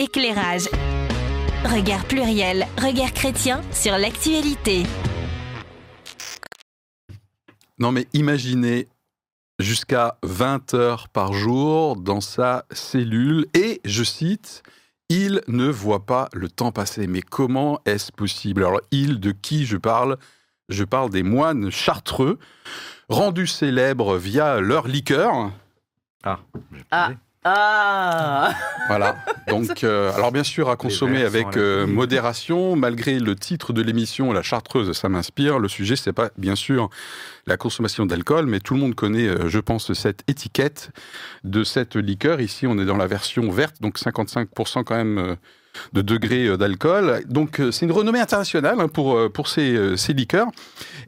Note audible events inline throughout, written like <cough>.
Éclairage. Regard pluriel, regard chrétien sur l'actualité. Non mais imaginez jusqu'à 20 heures par jour dans sa cellule et, je cite, il ne voit pas le temps passer. Mais comment est-ce possible? Alors, il, de qui je parle? Je parle des moines chartreux, rendus célèbres via leur liqueur. Ah, Ah. Ah Voilà. <laughs> Donc, euh, alors bien sûr, à consommer avec euh, modération, malgré le titre de l'émission, La Chartreuse, ça m'inspire. Le sujet, c'est pas bien sûr la consommation d'alcool, mais tout le monde connaît, euh, je pense, cette étiquette de cette liqueur. Ici, on est dans la version verte, donc 55% quand même. euh, de degrés d'alcool. Donc c'est une renommée internationale hein, pour, pour ces, ces liqueurs.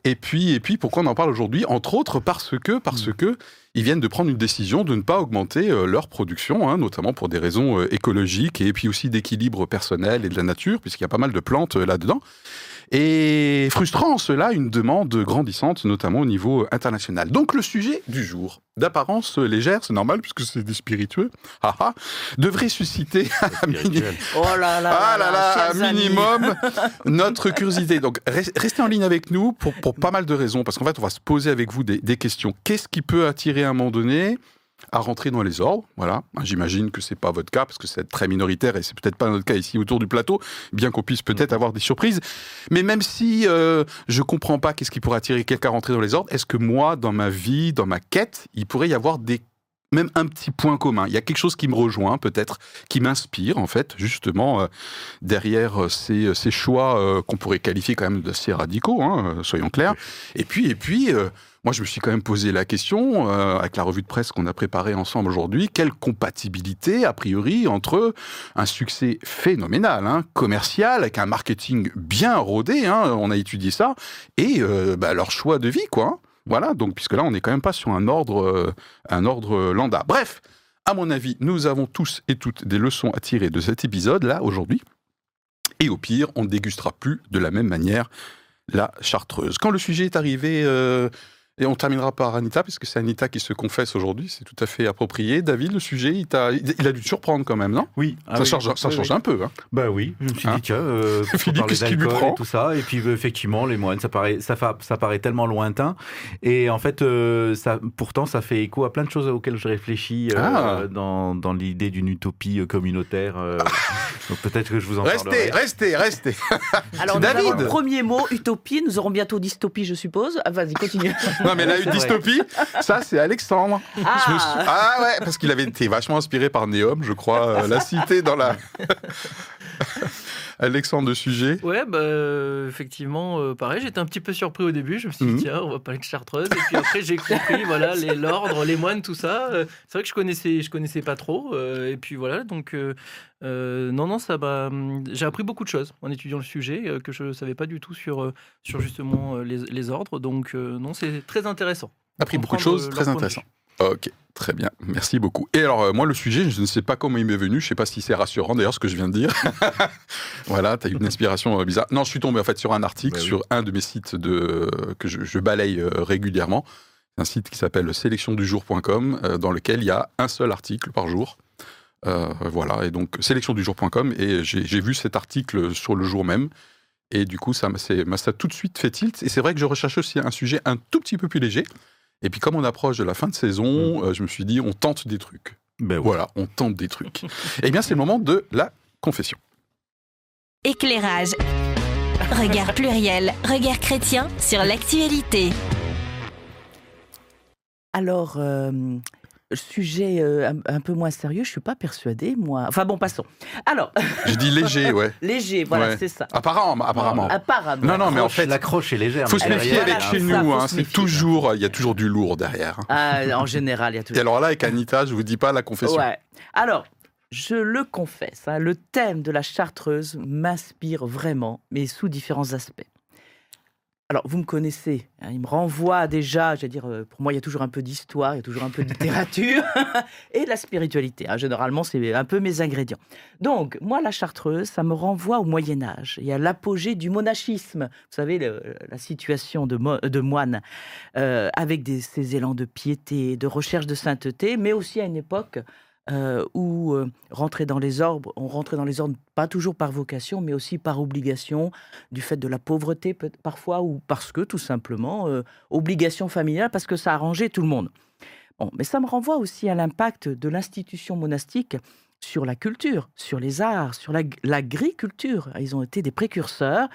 Et puis, et puis pourquoi on en parle aujourd'hui? Entre autres parce que, parce Mm. que ils viennent de prendre une décision de ne pas augmenter euh, leur production, hein, notamment pour des raisons euh, écologiques et puis aussi d'équilibre personnel et de la nature, puisqu'il y a pas mal de plantes euh, là-dedans. Et frustrant cela, une demande grandissante, notamment au niveau international. Donc le sujet du jour, d'apparence légère, c'est normal puisque c'est des spiritueux, <laughs> haha, devrait susciter <laughs> un mini-. Oh là là ah là là, chers un amis. minimum <laughs> notre curiosité. Donc res- restez en ligne avec nous pour, pour pas mal de raisons, parce qu'en fait on va se poser avec vous des, des questions. Qu'est-ce qui peut attirer à un moment donné à rentrer dans les ordres Voilà, J'imagine que c'est pas votre cas, parce que c'est très minoritaire et c'est peut-être pas notre cas ici autour du plateau, bien qu'on puisse peut-être avoir des surprises. Mais même si euh, je comprends pas qu'est-ce qui pourrait attirer quelqu'un à rentrer dans les ordres, est-ce que moi, dans ma vie, dans ma quête, il pourrait y avoir des même un petit point commun? Il y a quelque chose qui me rejoint, peut-être, qui m'inspire, en fait, justement, euh, derrière euh, ces, ces choix euh, qu'on pourrait qualifier quand même d'assez radicaux, hein, euh, soyons clairs. Et puis, et puis euh, moi, je me suis quand même posé la question, euh, avec la revue de presse qu'on a préparée ensemble aujourd'hui, quelle compatibilité, a priori, entre un succès phénoménal, hein, commercial, avec un marketing bien rodé, hein, on a étudié ça, et euh, bah, leur choix de vie, quoi. hein. Voilà, donc puisque là, on n'est quand même pas sur un ordre, euh, un ordre lambda. Bref, à mon avis, nous avons tous et toutes des leçons à tirer de cet épisode-là, aujourd'hui. Et au pire, on ne dégustera plus de la même manière la chartreuse. Quand le sujet est arrivé, et on terminera par Anita, puisque c'est Anita qui se confesse aujourd'hui, c'est tout à fait approprié. David, le sujet, il, a dû te surprendre quand même, non? Oui. ah Ça oui. change, ça Oui, change oui. un peu. hein. Bah oui, je me suis Hein dit, tiens, euh, Philippe, qu'est-ce qui lui prend et tout ça. Et puis, euh, effectivement, les moines, ça paraît, ça, fa- ça paraît tellement lointain. Et en fait, euh, ça, pourtant, ça fait écho à plein de choses auxquelles je réfléchis euh, Ah. dans, dans l'idée d'une utopie communautaire. euh, <laughs> donc peut-être que je vous en Restez, parlerai. restez, restez. Alors, nous David. avons premier mot, utopie. Nous aurons bientôt dystopie, je suppose. Ah, vas-y, continue. <laughs> Non, mais là, une vrai. dystopie, ça, c'est Alexandre. Je me suis- Ah, Ah ouais, parce qu'il avait été vachement inspiré par Néom, je crois, euh, la cité dans la. Alexandre de sujet. Ouais, bah, effectivement, euh, pareil, j'étais un petit peu surpris au début. Je me suis dit, Mhm. tiens, on va parler de Chartreuse. Et puis après, j'ai compris, <laughs> voilà, les l'ordre, les moines, tout ça. Euh, C'est vrai que je connaissais, je connaissais pas trop. euh, et puis voilà, donc, euh, non, non, ça hum, J'ai appris beaucoup de choses en étudiant le sujet euh, que je savais pas du tout sur, euh, sur justement les, les ordres. Donc, non, c'est très intéressant. appris beaucoup de choses très intéressantes. Ok, très bien, merci beaucoup. Et alors, euh, moi, le sujet, je ne sais pas comment il m'est venu, je ne sais pas si c'est rassurant d'ailleurs ce que je viens de dire. <laughs> voilà, tu as eu une inspiration euh, bizarre. Non, je suis tombé en fait sur un article Bah oui. sur un de mes sites de, que je, je balaye euh, régulièrement. un site qui s'appelle sélectiondujour.com, euh, dans lequel il y a un seul article par jour. Euh, voilà, et donc sélectiondujour.com, et j'ai vu cet article sur le jour même. Et du coup, ça m'a tout de suite fait tilt. Et c'est vrai que je recherchais aussi un sujet un tout petit peu plus léger. Et puis, comme on approche de la fin de saison, euh, je me suis dit, on tente des trucs. Ben ouais. Voilà, on tente des trucs. Eh bien, c'est le moment de la confession. Éclairage. Regard pluriel, regard chrétien sur l'actualité. Alors, euh, sujet euh, un, un peu moins sérieux, je suis pas persuadée, moi. Enfin bon, passons. Alors, <laughs> J'ai dit léger, ouais. léger, voilà, Ouais. c'est ça. Apparemment, apparemment. Apparemment. Non, non, mais en fait, l'accroche est légère. faut se méfier avec voilà, chez nous. hein, c'est méfier. toujours, il y a toujours du lourd derrière. hein. Ah, en général, il y a tout. Et alors là, avec Anita, je vous dis pas la confession. Ouais. Alors, je le confesse, hein, le thème de la chartreuse m'inspire vraiment, mais sous différents aspects. Alors, vous me connaissez, hein, il me renvoie déjà, veux dire, euh, pour moi, il y a toujours un peu d'histoire, il y a toujours un peu de littérature <laughs> et de la spiritualité. hein. Généralement, c'est un peu mes ingrédients. Donc, moi, la chartreuse, ça me renvoie au Moyen-Âge et à l'apogée du monachisme. Vous savez, la situation de, mo- moine, euh, avec des, élans de piété, de recherche de sainteté, mais aussi à une époque euh, où euh, rentrer dans les ordres, on rentrait dans les ordres pas toujours par vocation, mais aussi par obligation, du fait de la pauvreté parfois, ou parce que tout simplement, euh, obligation familiale, parce que ça arrangeait tout le monde. Bon, mais ça me renvoie aussi à l'impact de l'institution monastique sur la culture, sur les arts, sur l'ag- l'agriculture. Ils ont été des précurseurs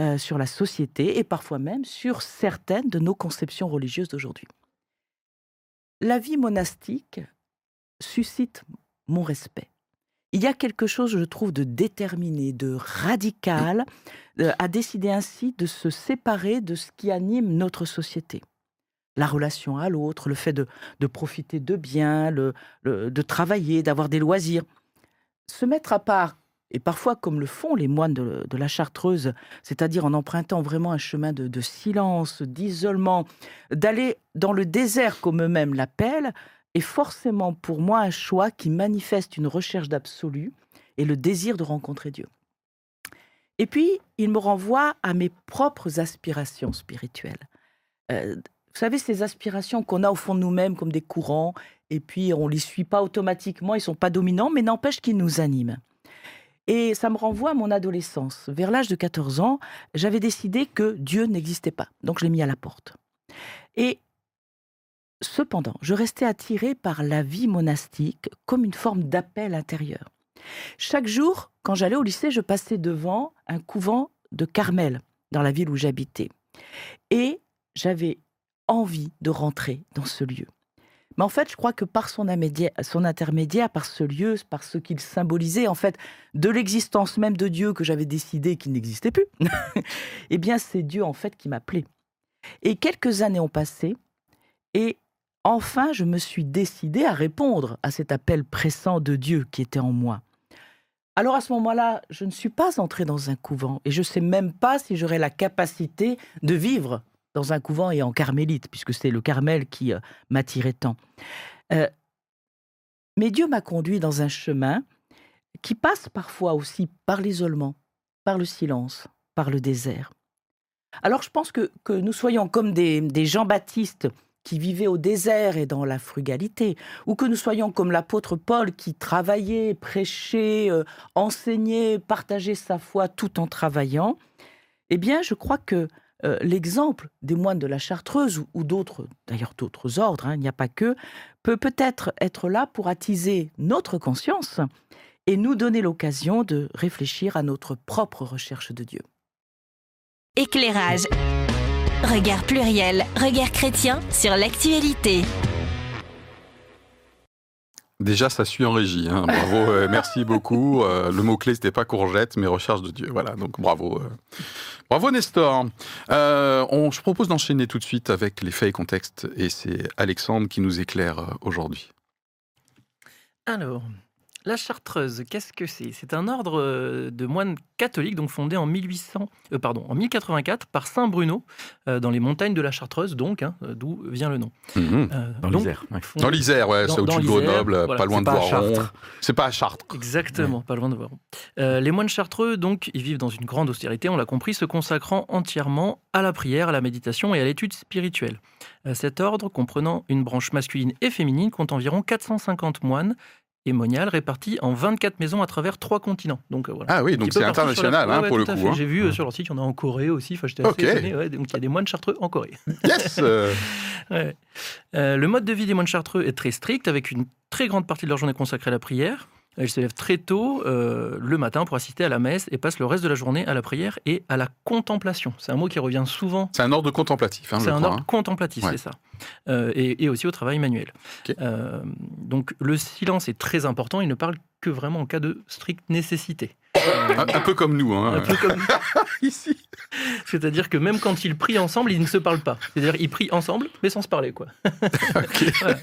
euh, sur la société et parfois même sur certaines de nos conceptions religieuses d'aujourd'hui. La vie monastique suscite mon respect. Il y a quelque chose, je trouve, de déterminé, de radical, euh, à décider ainsi de se séparer de ce qui anime notre société. La relation à l'autre, le fait de, de profiter de biens, le- de travailler, d'avoir des loisirs. Se mettre à part, et parfois comme le font les moines de, la Chartreuse, c'est-à-dire en empruntant vraiment un chemin de silence, d'isolement, d'aller dans le désert comme eux-mêmes l'appellent, est forcément pour moi un choix qui manifeste une recherche d'absolu et le désir de rencontrer Dieu. Et puis, il me renvoie à mes propres aspirations spirituelles. Euh, vous savez, ces aspirations qu'on a au fond de nous-mêmes comme des courants, et puis on ne les suit pas automatiquement, ils ne sont pas dominants, mais n'empêche qu'ils nous animent. Et ça me renvoie à mon adolescence. Vers l'âge de 14 ans, j'avais décidé que Dieu n'existait pas. Donc je l'ai mis à la porte. Et cependant, je restais attirée par la vie monastique comme une forme d'appel intérieur. Chaque jour, quand j'allais au lycée, je passais devant un couvent de Carmel, dans la ville où j'habitais. Et j'avais envie de rentrer dans ce lieu. Mais en fait, je crois que par son, son intermédiaire, par ce lieu, par ce qu'il symbolisait, en fait, de l'existence même de Dieu que j'avais décidé qu'il n'existait plus, <laughs> eh bien, c'est Dieu, en fait, qui m'appelait. Et quelques années ont passé, et enfin, je me suis décidé à répondre à cet appel pressant de Dieu qui était en moi. Alors à ce moment-là, je ne suis pas entrée dans un couvent, et je ne sais même pas si j'aurais la capacité de vivre dans un couvent et en carmélite, puisque c'est le Carmel qui euh, m'attirait tant. Euh, mais Dieu m'a conduit dans un chemin qui passe parfois aussi par l'isolement, par le silence, par le désert. Alors je pense que, que nous soyons comme des, des Jean-Baptiste qui vivaient au désert et dans la frugalité, ou que nous soyons comme l'apôtre Paul qui travaillait, prêchait, euh, enseignait, partageait sa foi tout en travaillant, eh bien je crois que euh, l'exemple des moines de la Chartreuse ou, d'autres, d'ailleurs d'autres ordres, hein, il n'y a pas que, peut peut-être être là pour attiser notre conscience et nous donner l'occasion de réfléchir à notre propre recherche de Dieu. Éclairage. Regard pluriel, regard chrétien sur l'actualité. Déjà, ça suit en régie. hein. Bravo, euh, merci beaucoup. Euh, le mot-clé, c'était pas courgette, mais recherche de Dieu. Voilà, donc bravo. euh. Bravo, Nestor. Euh, on, je propose d'enchaîner tout de suite avec les faits et contextes. Et c'est Alexandre qui nous éclaire aujourd'hui. Alors, la Chartreuse, qu'est-ce que c'est? C'est un ordre euh, de moines catholiques, donc fondé en 1800, euh, pardon, en 1084 par Saint Bruno, euh, dans les montagnes de la Chartreuse, donc, hein, d'où vient le nom. Mhm. Euh, Dans l'Isère. ouais. Dans l'Isère, ouais, c'est au-dessus de Grenoble, voilà. pas loin de Voiron. C'est pas à Chartres. Exactement, pas loin de voir. Euh, les moines chartreux, donc, ils vivent dans une grande austérité, on l'a compris, se consacrant entièrement à la prière, à la méditation et à l'étude spirituelle. Cet ordre, comprenant une branche masculine et féminine, compte environ 450 moines et moniales répartis en 24 maisons à travers trois continents. Donc, euh, voilà. Ah oui, donc c'est la- international hein, Ouais, pour le coup. hein. J'ai vu euh, sur leur site, il y en a en Corée aussi. Enfin, j'étais assez Ok. étonné. ouais. donc il y a des moines chartreux en Corée. <laughs> Yes <laughs> Ouais. Euh, le mode de vie des moines chartreux est très strict, avec une très grande partie de leur journée consacrée à la prière. Ils se lèvent très tôt euh, le matin pour assister à la messe et passent le reste de la journée à la prière et à la contemplation. C'est un mot qui revient souvent. C'est un ordre contemplatif, hein, C'est un crois. ordre hein. contemplatif, Ouais. c'est ça. Euh, et, et aussi au travail manuel. Euh, donc le silence est très important. Il ne parle que vraiment en cas de stricte nécessité. Un, un peu comme nous. Un Hein. peu comme <laughs> Ici. C'est-à-dire que même quand ils prient ensemble, ils ne se parlent pas. C'est-à-dire ils prient ensemble, mais sans se parler, quoi. <laughs> Ok. Voilà.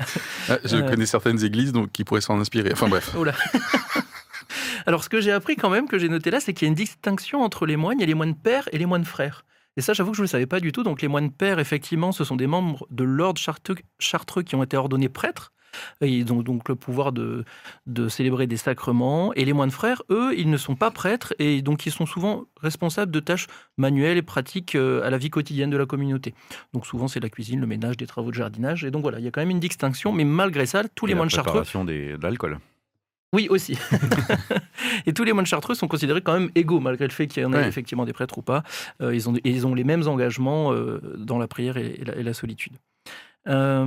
Ah, Je Euh. connais certaines églises donc, qui pourraient s'en inspirer. Enfin bref. Oh là. <laughs> Alors, ce que j'ai appris quand même, que j'ai noté là, c'est qu'il y a une distinction entre les moines. Il y a les moines pères et les moines frères. Et ça, j'avoue que je ne le savais pas du tout. Donc, les moines pères, effectivement, ce sont des membres de l'ordre chartreux, chartreux qui ont été ordonnés prêtres. Ils ont donc le pouvoir de, de célébrer des sacrements. Et les moines frères, eux, ils ne sont pas prêtres et donc ils sont souvent responsables de tâches manuelles et pratiques euh, à la vie quotidienne de la communauté. Donc souvent, c'est la cuisine, le ménage, des travaux de jardinage. Et donc voilà, il y a quand même une distinction. Mais malgré ça, tous les Et moines chartreux préparation des- de l'alcool. Oui, aussi. <laughs> et tous les moines chartreux sont considérés quand même égaux, malgré le fait qu'il y en ait Ouais. effectivement des prêtres ou pas. Euh, ils, ont, et ils ont les mêmes engagements euh, dans la prière et, et la, et la solitude. Euh,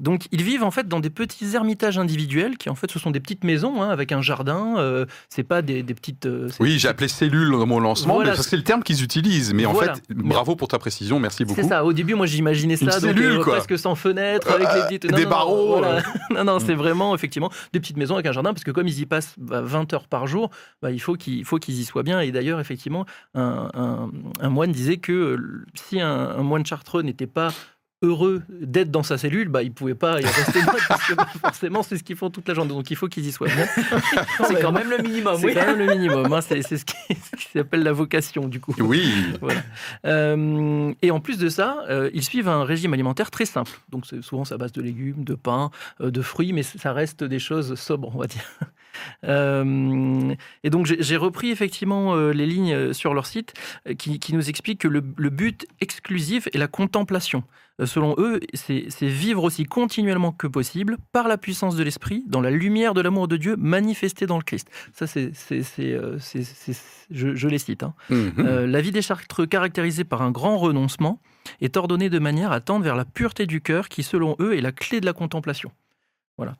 donc, ils vivent en fait dans des petits ermitages individuels qui en fait ce sont des petites maisons hein, avec un jardin. Euh, c'est pas des, des petites. euh, Oui, j'ai appelé cellule dans mon lancement, Voilà. mais c'est le terme qu'ils utilisent. Mais en fait, bravo pour ta précision, merci beaucoup. C'est ça. Au début, moi, j'imaginais Une ça, donc cellule, euh, quoi. presque sans fenêtre, avec Euh, des petites des barreaux, voilà. euh. <laughs> <laughs> non, non, c'est vraiment effectivement des petites maisons avec un jardin, parce que comme ils y passent bah, 20 heures par jour, bah, il faut qu'ils y soient bien. Et d'ailleurs, effectivement, un, un- un moine disait que euh, si un, un moine chartreux n'était pas heureux d'être dans sa cellule, bah, il pouvait pas y rester parce que bah, forcément, c'est ce qu'ils font toute la journée. Donc, il faut qu'ils y soient bien. C'est quand même le minimum, C'est oui. quand même le minimum. hein. C'est c'est <laughs> ce qui, s'appelle la vocation, du coup. Oui, Voilà. Euh, et en plus de ça, euh, ils suivent un régime alimentaire très simple. Donc c'est souvent c'est à base de légumes, de pain, euh, de fruits, mais ça reste des choses sobres, on va dire. <laughs> Euh, et donc j'ai j'ai repris effectivement euh, les lignes sur leur site euh, qui, qui nous expliquent que le, le but exclusif est la contemplation. Euh, Selon eux, c'est vivre aussi continuellement que possible par la puissance de l'esprit, dans la lumière de l'amour de Dieu manifesté dans le Christ. Ça, c'est, euh, je les cite. hein. Mhm. Euh, la vie des chartreux, caractérisée par un grand renoncement, est ordonnée de manière à tendre vers la pureté du cœur, qui, selon eux, est la clé de la contemplation. Voilà.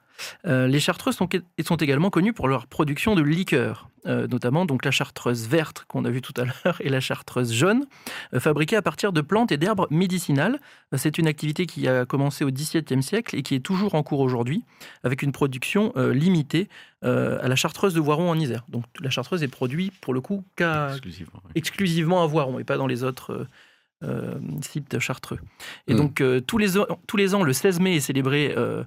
Euh, les chartreux sont, sont également connus pour leur production de liqueurs, euh, notamment donc la chartreuse verte qu'on a vue tout à l'heure et la chartreuse jaune, euh, fabriquées à partir de plantes et d'herbes médicinales. Euh, C'est une activité qui a commencé au XVIIe siècle et qui est toujours en cours aujourd'hui, avec une production limitée à la chartreuse de Voiron en Isère. Donc la chartreuse est produite pour le coup qu'à Exclusivement. oui. exclusivement à Voiron et pas dans les autres euh, sites chartreux. Et Mm. donc, euh, tous, les, ans- tous les ans, le 16 mai est célébré euh,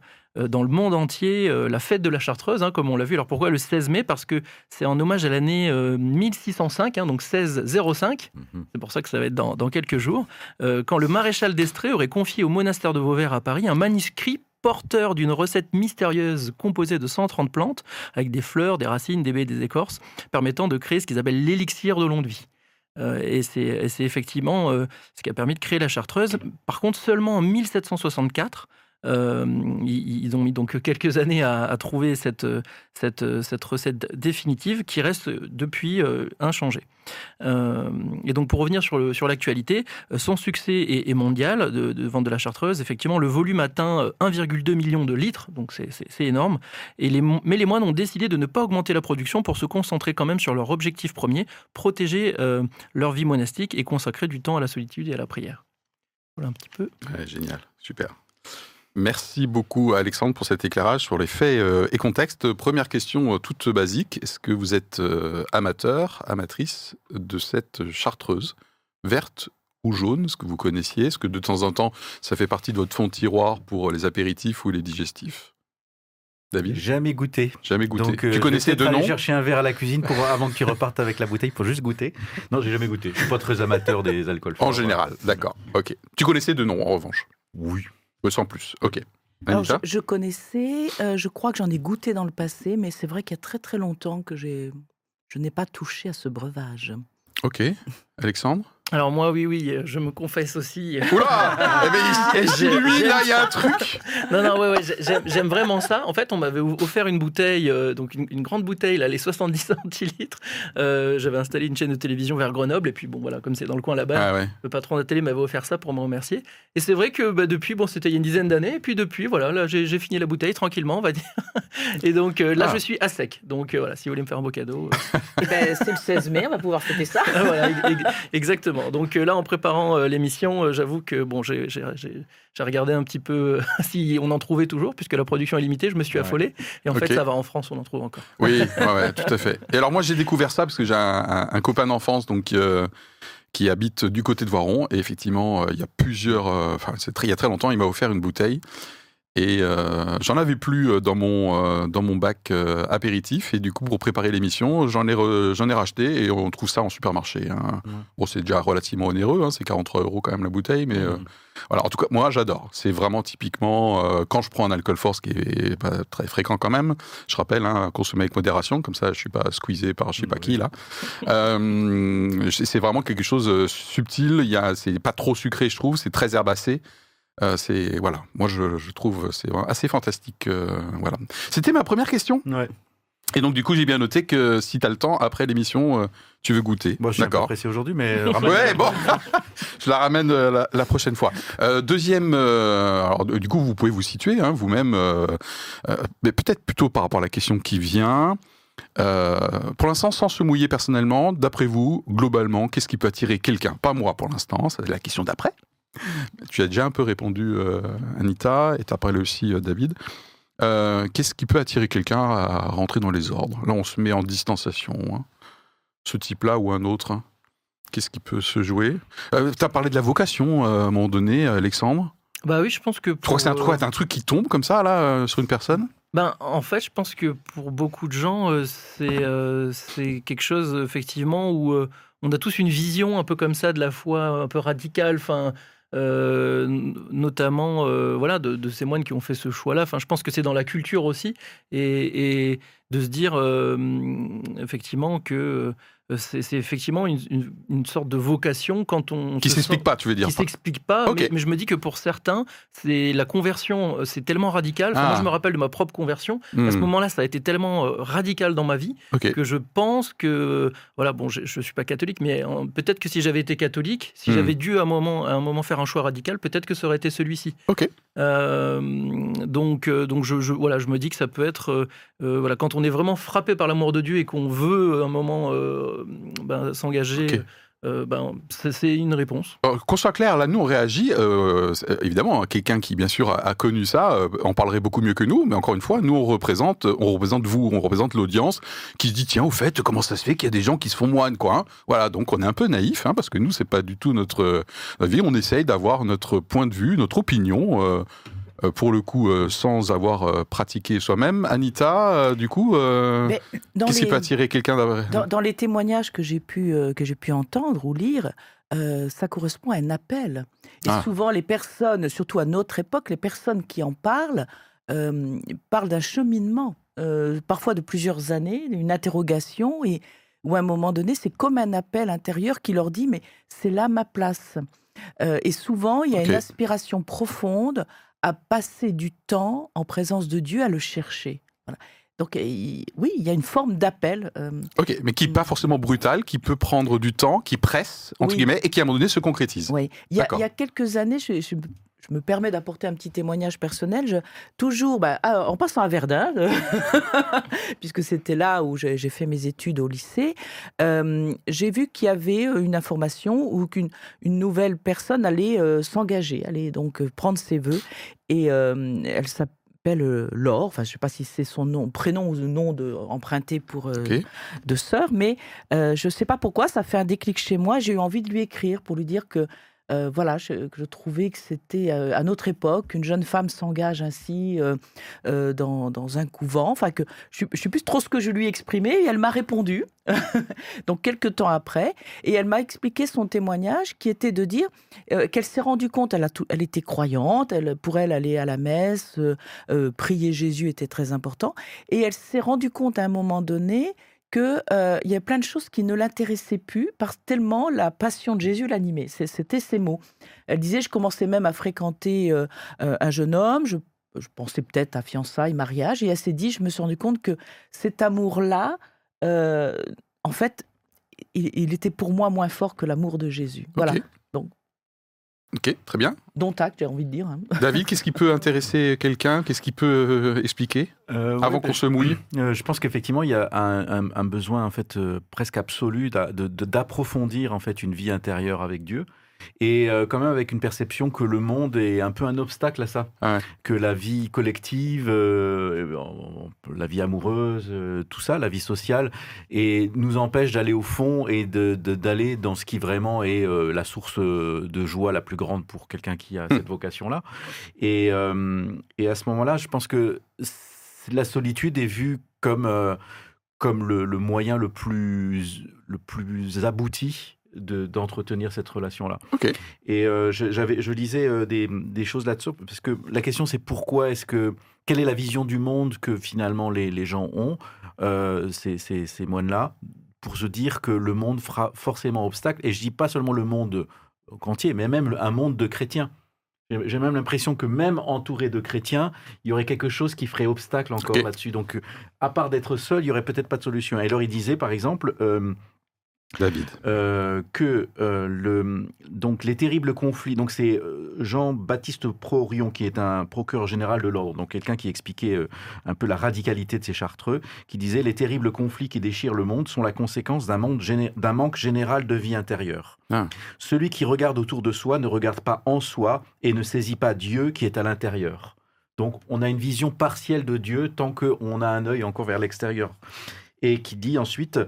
dans le monde entier la fête de la Chartreuse, hein, comme on l'a vu. Alors pourquoi le 16 mai? Parce que c'est en hommage à l'année euh, 1605, hein, donc 1605. Mhm. C'est pour ça que ça va être dans, dans quelques jours. euh, quand le maréchal d'Estrée aurait confié au monastère de Vauvert à Paris un manuscrit porteur d'une recette mystérieuse composée de 130 plantes, avec des fleurs, des racines, des baies, des écorces, permettant de créer ce qu'ils appellent l'élixir de longue vie. Euh, et c'est effectivement euh, ce qui a permis de créer la chartreuse. Par contre, seulement en 1764, euh, ils, ont mis donc quelques années à, trouver cette, cette, cette recette définitive qui reste depuis euh, inchangée. Euh, et donc pour revenir sur l'actualité, euh, son succès est, mondial de, vente de la chartreuse. Effectivement, le volume atteint euh, 1,2 million de litres, donc c'est- énorme. Mais les moines ont décidé de ne pas augmenter la production pour se concentrer quand même sur leur objectif premier, protéger euh, leur vie monastique et consacrer du temps à la solitude et à la prière. Voilà un petit peu. Génial, super. Merci beaucoup Alexandre pour cet éclairage sur les faits euh, et contextes. Première question euh, toute basique. Est-ce que vous êtes euh, amateur, amatrice de cette chartreuse verte ou jaune? Est-ce que vous connaissiez? Est-ce que de temps en temps ça fait partie de votre fond tiroir pour les apéritifs ou les digestifs? David? Jamais goûté. Jamais goûté. Donc, euh, tu je connaissais vais de peut-être aller nom? chercher un verre à la cuisine pour, avant que tu repartes avec la bouteille pour juste goûter. Non, j'ai jamais goûté. Je suis pas très amateur des alcools. En général, d'accord. Ok. Tu connaissais de nom en revanche? Oui. Euh, Sans plus. Ok. Alors, je, connaissais, euh, je crois que j'en ai goûté dans le passé, mais c'est vrai qu'il y a très très longtemps que je n'ai pas touché à ce breuvage. Ok. Alexandre <laughs> Alors moi, oui, oui, je me confesse aussi. Oula <laughs> Eh ben, lui, j'ai- là, il y a un truc <laughs> Non, non, ouais, ouais, j'ai- j'aime, j'aime vraiment ça. En fait, on m'avait offert une bouteille, euh, donc une, une grande bouteille, là, les 70 <laughs> centilitres. Euh, j'avais installé une chaîne de télévision vers Grenoble, et puis bon, voilà, comme c'est dans le coin là-bas, Ah ouais. le patron de la télé m'avait offert ça pour me remercier. Et c'est vrai que bah, depuis, bon, c'était il y a une dizaine d'années, et puis depuis, voilà, là, j'ai, j'ai fini la bouteille tranquillement, on va dire. Et donc euh, là, Ah. je suis à sec. Donc euh, voilà, si vous voulez me faire un beau cadeau. euh, Eh ben, c'est le 16 mai, on va pouvoir fêter ça. Ah, voilà, ex- ex- exactement. Donc euh, là, en préparant euh, l'émission, euh, j'avoue que bon, j'ai regardé un petit peu <laughs> si on en trouvait toujours, puisque la production est limitée. Je me suis Ouais. affolé. Et en fait, ça va en France, on en trouve encore. Oui, <laughs> ouais, ouais, tout à fait. Et alors moi j'ai découvert ça parce que j'ai un, un- un copain d'enfance donc euh, qui habite du côté de Voiron et effectivement il y a plusieurs, enfin il y a très longtemps il m'a offert une bouteille et euh, j'en avais plus euh, dans mon euh, dans mon bac euh, apéritif et du coup pour préparer l'émission j'en ai re- ai racheté et on trouve ça en supermarché. hein. Bon c'est déjà relativement onéreux, hein, c'est 43 euros quand même la bouteille mais voilà, en tout cas, moi, j'adore. C'est vraiment typiquement quand je prends un alcool fort, ce qui est pas très fréquent quand même. Je rappelle, hein, consommer avec modération, comme ça, je suis pas squeezé par je sais pas qui là. <laughs> C'est vraiment quelque chose de subtil. C'est pas trop sucré, je trouve. C'est très herbacé. Euh, c'est voilà, moi je, je trouve c'est assez fantastique. euh, voilà, c'était ma première question. Ouais. Et donc du coup j'ai bien noté que si tu as le temps après l'émission, euh, tu veux goûter. Bon, je suis un peu D'accord. pressé aujourd'hui, mais <laughs> Ouais, bon, <laughs> je la ramène la, la prochaine fois. Deuxième, alors du coup, vous pouvez vous situer hein, vous-même, mais peut-être plutôt par rapport à la question qui vient. Euh, pour l'instant, sans se mouiller personnellement, d'après vous, globalement, qu'est-ce qui peut attirer quelqu'un? Pas moi pour l'instant, c'est la question d'après. Tu as déjà un peu répondu, euh, Anita, et tu as parlé aussi, euh, David. Euh, qu'est-ce qui peut attirer quelqu'un à rentrer dans les ordres? Là, on se met en distanciation. hein. Ce type-là ou un autre hein. Qu'est-ce qui peut se jouer? Tu as parlé de la vocation à un moment donné, Alexandre. Bah oui, je pense que. Je crois que c'est un, pour, truc- un truc qui tombe comme ça, là, sur une personne? Ben, en fait, je pense que pour beaucoup de gens, euh, c'est euh, quelque chose, effectivement, où euh, on a tous une vision un peu comme ça de la foi, un peu radicale, enfin, euh, notamment euh, voilà, de, ces moines qui ont fait ce choix-là. Je pense que c'est dans la culture aussi, et, de se dire, euh, effectivement, que c'est c'est effectivement une, une- une sorte de vocation quand on Qui se s'explique pas, tu veux dire qui s'explique pas, mais, mais je me dis que pour certains, c'est la conversion, euh, c'est tellement radical. Enfin, Ah. Moi, je me rappelle de ma propre conversion. À ce Hmm, moment-là, ça a été tellement euh, radical dans ma vie que je pense que, voilà, bon, je, je suis pas catholique, mais euh, peut-être que si j'avais été catholique, si Hmm. j'avais dû à un moment, à un moment faire un choix radical, peut-être que ça aurait été celui-ci. Ok. Euh, donc, euh, donc je, je- voilà, je me dis que ça peut être, euh, euh, voilà, quand on est vraiment frappé par l'amour de Dieu et qu'on veut un moment euh, ben, s'engager. Ok. euh, ben, c'est une réponse. Qu'on soit clair, là, nous, on réagit. euh, évidemment, hein, quelqu'un qui, bien sûr, a, a connu ça euh, en parlerait beaucoup mieux que nous. Mais encore une fois, nous, on représente, on représente vous, on représente l'audience qui se dit tiens, au fait, comment ça se fait qu'il y a des gens qui se font moines, quoi hein Voilà, donc on est un peu naïf, hein, parce que nous, c'est pas du tout notre, notre vie. On essaye d'avoir notre point de vue, notre opinion. Euh, pour le coup, euh, sans avoir euh, pratiqué soi-même. Anita, du coup, qu'est-ce qui peut attirer quelqu'un Dans, dans les témoignages que j'ai pu, que j'ai pu entendre ou lire, euh, ça correspond à un appel. Et Ah. souvent, les personnes, surtout à notre époque, les personnes qui en parlent, euh, parlent d'un cheminement, euh, parfois de plusieurs années, une interrogation, et où à un moment donné, c'est comme un appel intérieur qui leur dit, mais c'est là ma place. Et souvent, il y a une aspiration profonde à passer du temps en présence de Dieu, à le chercher. Voilà. Donc, euh, oui, il y a une forme d'appel. euh, Ok, mais qui n'est pas forcément brutal, qui peut prendre du temps, qui presse, entre Oui. guillemets, et qui à un moment donné se concrétise. Oui, il y a, D'accord. il y a quelques années, je, je- je me permets d'apporter un petit témoignage personnel. Je, toujours, bah, ah, en passant à Verdun, <laughs> puisque c'était là où j'ai fait mes études au lycée, euh, j'ai vu qu'il y avait euh, une information ou qu'une une nouvelle personne allait euh, s'engager, allait donc euh, prendre ses vœux, et elle s'appelle Laure. Enfin, je ne sais pas si c'est son nom, prénom ou nom de, emprunté pour euh, Ok. de sœur, mais euh, je ne sais pas pourquoi, ça fait un déclic chez moi. J'ai eu envie de lui écrire pour lui dire que euh, voilà, je, je trouvais que c'était euh, à notre époque qu'une jeune femme s'engage ainsi euh, dans, dans un couvent. Enfin, que je ne sais plus trop ce que je lui ai exprimé et elle m'a répondu. <laughs> Donc, quelques temps après, et elle m'a expliqué son témoignage qui était de dire qu'elle s'est rendue compte, elle, a tout- elle était croyante, elle, pour elle, aller à la messe, prier Jésus était très important, et elle s'est rendue compte à un moment donné qu'il y a plein de choses qui ne l'intéressaient plus parce que tellement la passion de Jésus l'animait. C'était ses mots. Elle disait, je commençais même à fréquenter euh, euh, un jeune homme, je, je pensais peut-être à fiançailles, mariage, et elle s'est dit, je me suis rendu compte que cet amour-là, euh, en fait, il, il était pour moi moins fort que l'amour de Jésus. Voilà. Donc. Ok, très bien. Dont acte, j'ai envie de dire. hein. <laughs> David, qu'est-ce qui peut intéresser quelqu'un? Qu'est-ce qui peut euh, expliquer? Euh, ouais, avant bah, qu'on se mouille <clears throat> Euh, je pense qu'effectivement, il y a un, un- un besoin en fait euh, presque absolu d'approfondir en fait une vie intérieure avec Dieu, et euh, quand même avec une perception que le monde est un peu un obstacle à ça, Ah ouais. que la vie collective, euh, on- la vie amoureuse, euh, tout ça, la vie sociale, et nous empêche d'aller au fond et d'aller dans ce qui vraiment est la source de joie la plus grande pour quelqu'un qui a cette vocation-là. Et, et à ce moment-là, je pense que la solitude est vue comme, comme le, le moyen le plus, le plus abouti de- d'entretenir cette relation-là. Et euh, je, j'avais, je lisais euh, des, des choses là-dessus, parce que la question c'est pourquoi est-ce que... Quelle est la vision du monde que finalement les, les gens ont, euh, ces, ces, ces moines-là, pour se dire que le monde fera forcément obstacle, et je dis pas seulement le monde entier, mais même un monde de chrétiens. J'ai même l'impression que même entouré de chrétiens, il y aurait quelque chose qui ferait obstacle encore là-dessus. Donc, à part d'être seul, il y aurait peut-être pas de solution. Et alors, il disait, par exemple, euh, David. euh, que euh, le, donc les terribles conflits. Donc c'est euh, Jean-Baptiste Prorion qui est un procureur général de l'ordre, donc quelqu'un qui expliquait euh, un peu la radicalité de ces chartreux, qui disait les terribles conflits qui déchirent le monde sont la conséquence d'un monde géné- d'un manque général de vie intérieure. Ah. Celui qui regarde autour de soi ne regarde pas en soi et ne saisit pas Dieu qui est à l'intérieur. Donc on a une vision partielle de Dieu tant qu'on a un œil encore vers l'extérieur. Et qui dit ensuite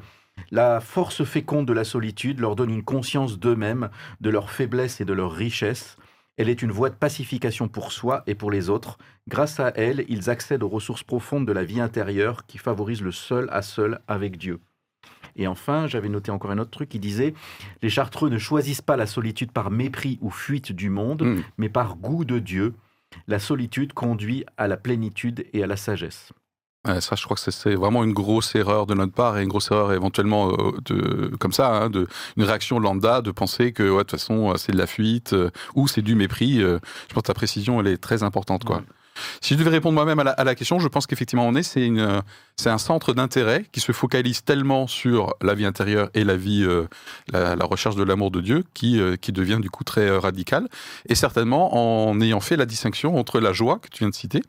la force féconde de la solitude leur donne une conscience d'eux-mêmes, de leur faiblesse et de leur richesse. Elle est une voie de pacification pour soi et pour les autres. Grâce à elle, ils accèdent aux ressources profondes de la vie intérieure qui favorisent le seul à seul avec Dieu. Et enfin, j'avais noté encore un autre truc qui disait Les Chartreux ne choisissent pas la solitude par mépris ou fuite du monde, Mm. mais par goût de Dieu. La solitude conduit à la plénitude et à la sagesse. Ça, je crois que c'est- vraiment une grosse erreur de notre part et une grosse erreur éventuellement euh, de, comme ça, hein, de, une réaction lambda de penser que ouais, de toute façon euh, c'est de la fuite euh, ou c'est du mépris. euh, je pense que ta précision elle est très importante. Quoi. Si je devais répondre moi-même à la, à la question, je pense qu'effectivement on est, c'est une, c'est un centre d'intérêt qui se focalise tellement sur la vie intérieure et la vie, euh, la, la recherche de l'amour de Dieu, qui, euh, qui devient du coup très euh, radical. Et certainement en ayant fait la distinction entre la joie que tu viens de citer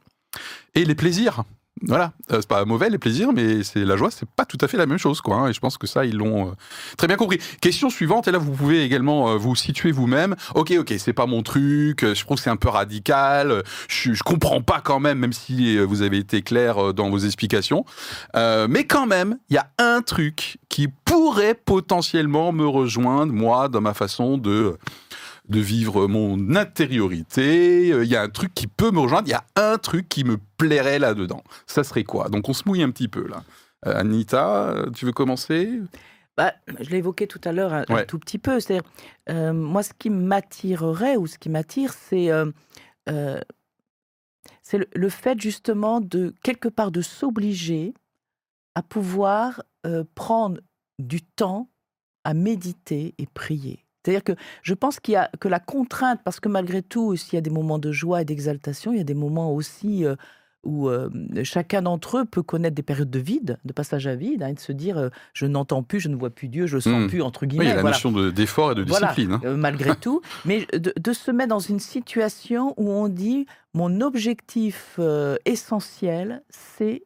et les plaisirs. Voilà, Euh, c'est pas mauvais les plaisirs, mais c'est la joie, c'est pas tout à fait la même chose, quoi. hein, et je pense que ça, ils l'ont euh, très bien compris. Question suivante, et là, vous pouvez également euh, vous situer vous-même. Ok, ok, c'est pas mon truc. Je trouve que c'est un peu radical. Je, je comprends pas quand même, même si vous avez été clair dans vos explications. Mais quand même, il y a un truc qui pourrait potentiellement me rejoindre moi dans ma façon de de vivre mon intériorité. Euh, Il y a un truc qui peut me rejoindre. Il y a un truc qui me plairait là-dedans. Ça serait quoi? Donc on se mouille un petit peu là. Euh, Anita, euh, tu veux commencer? Bah, je l'ai évoqué tout à l'heure un, tout petit peu. C'est euh, moi ce qui m'attirerait ou ce qui m'attire, c'est euh, euh, c'est le, le fait justement de quelque part de s'obliger à pouvoir euh, prendre du temps à méditer et prier. C'est-à-dire que je pense qu'il y a que la contrainte, parce que malgré tout, s'il y a des moments de joie et d'exaltation, il y a des moments aussi euh, où euh, chacun d'entre eux peut connaître des périodes de vide, de passage à vide, hein, et de se dire euh, je n'entends plus, je ne vois plus Dieu, je le sens Hmm. plus entre Oui, guillemets. il y a la voilà. notion de- d'effort et de Voilà. discipline. hein. Euh, malgré <laughs> tout, mais de, de se mettre dans une situation où on dit mon objectif essentiel, c'est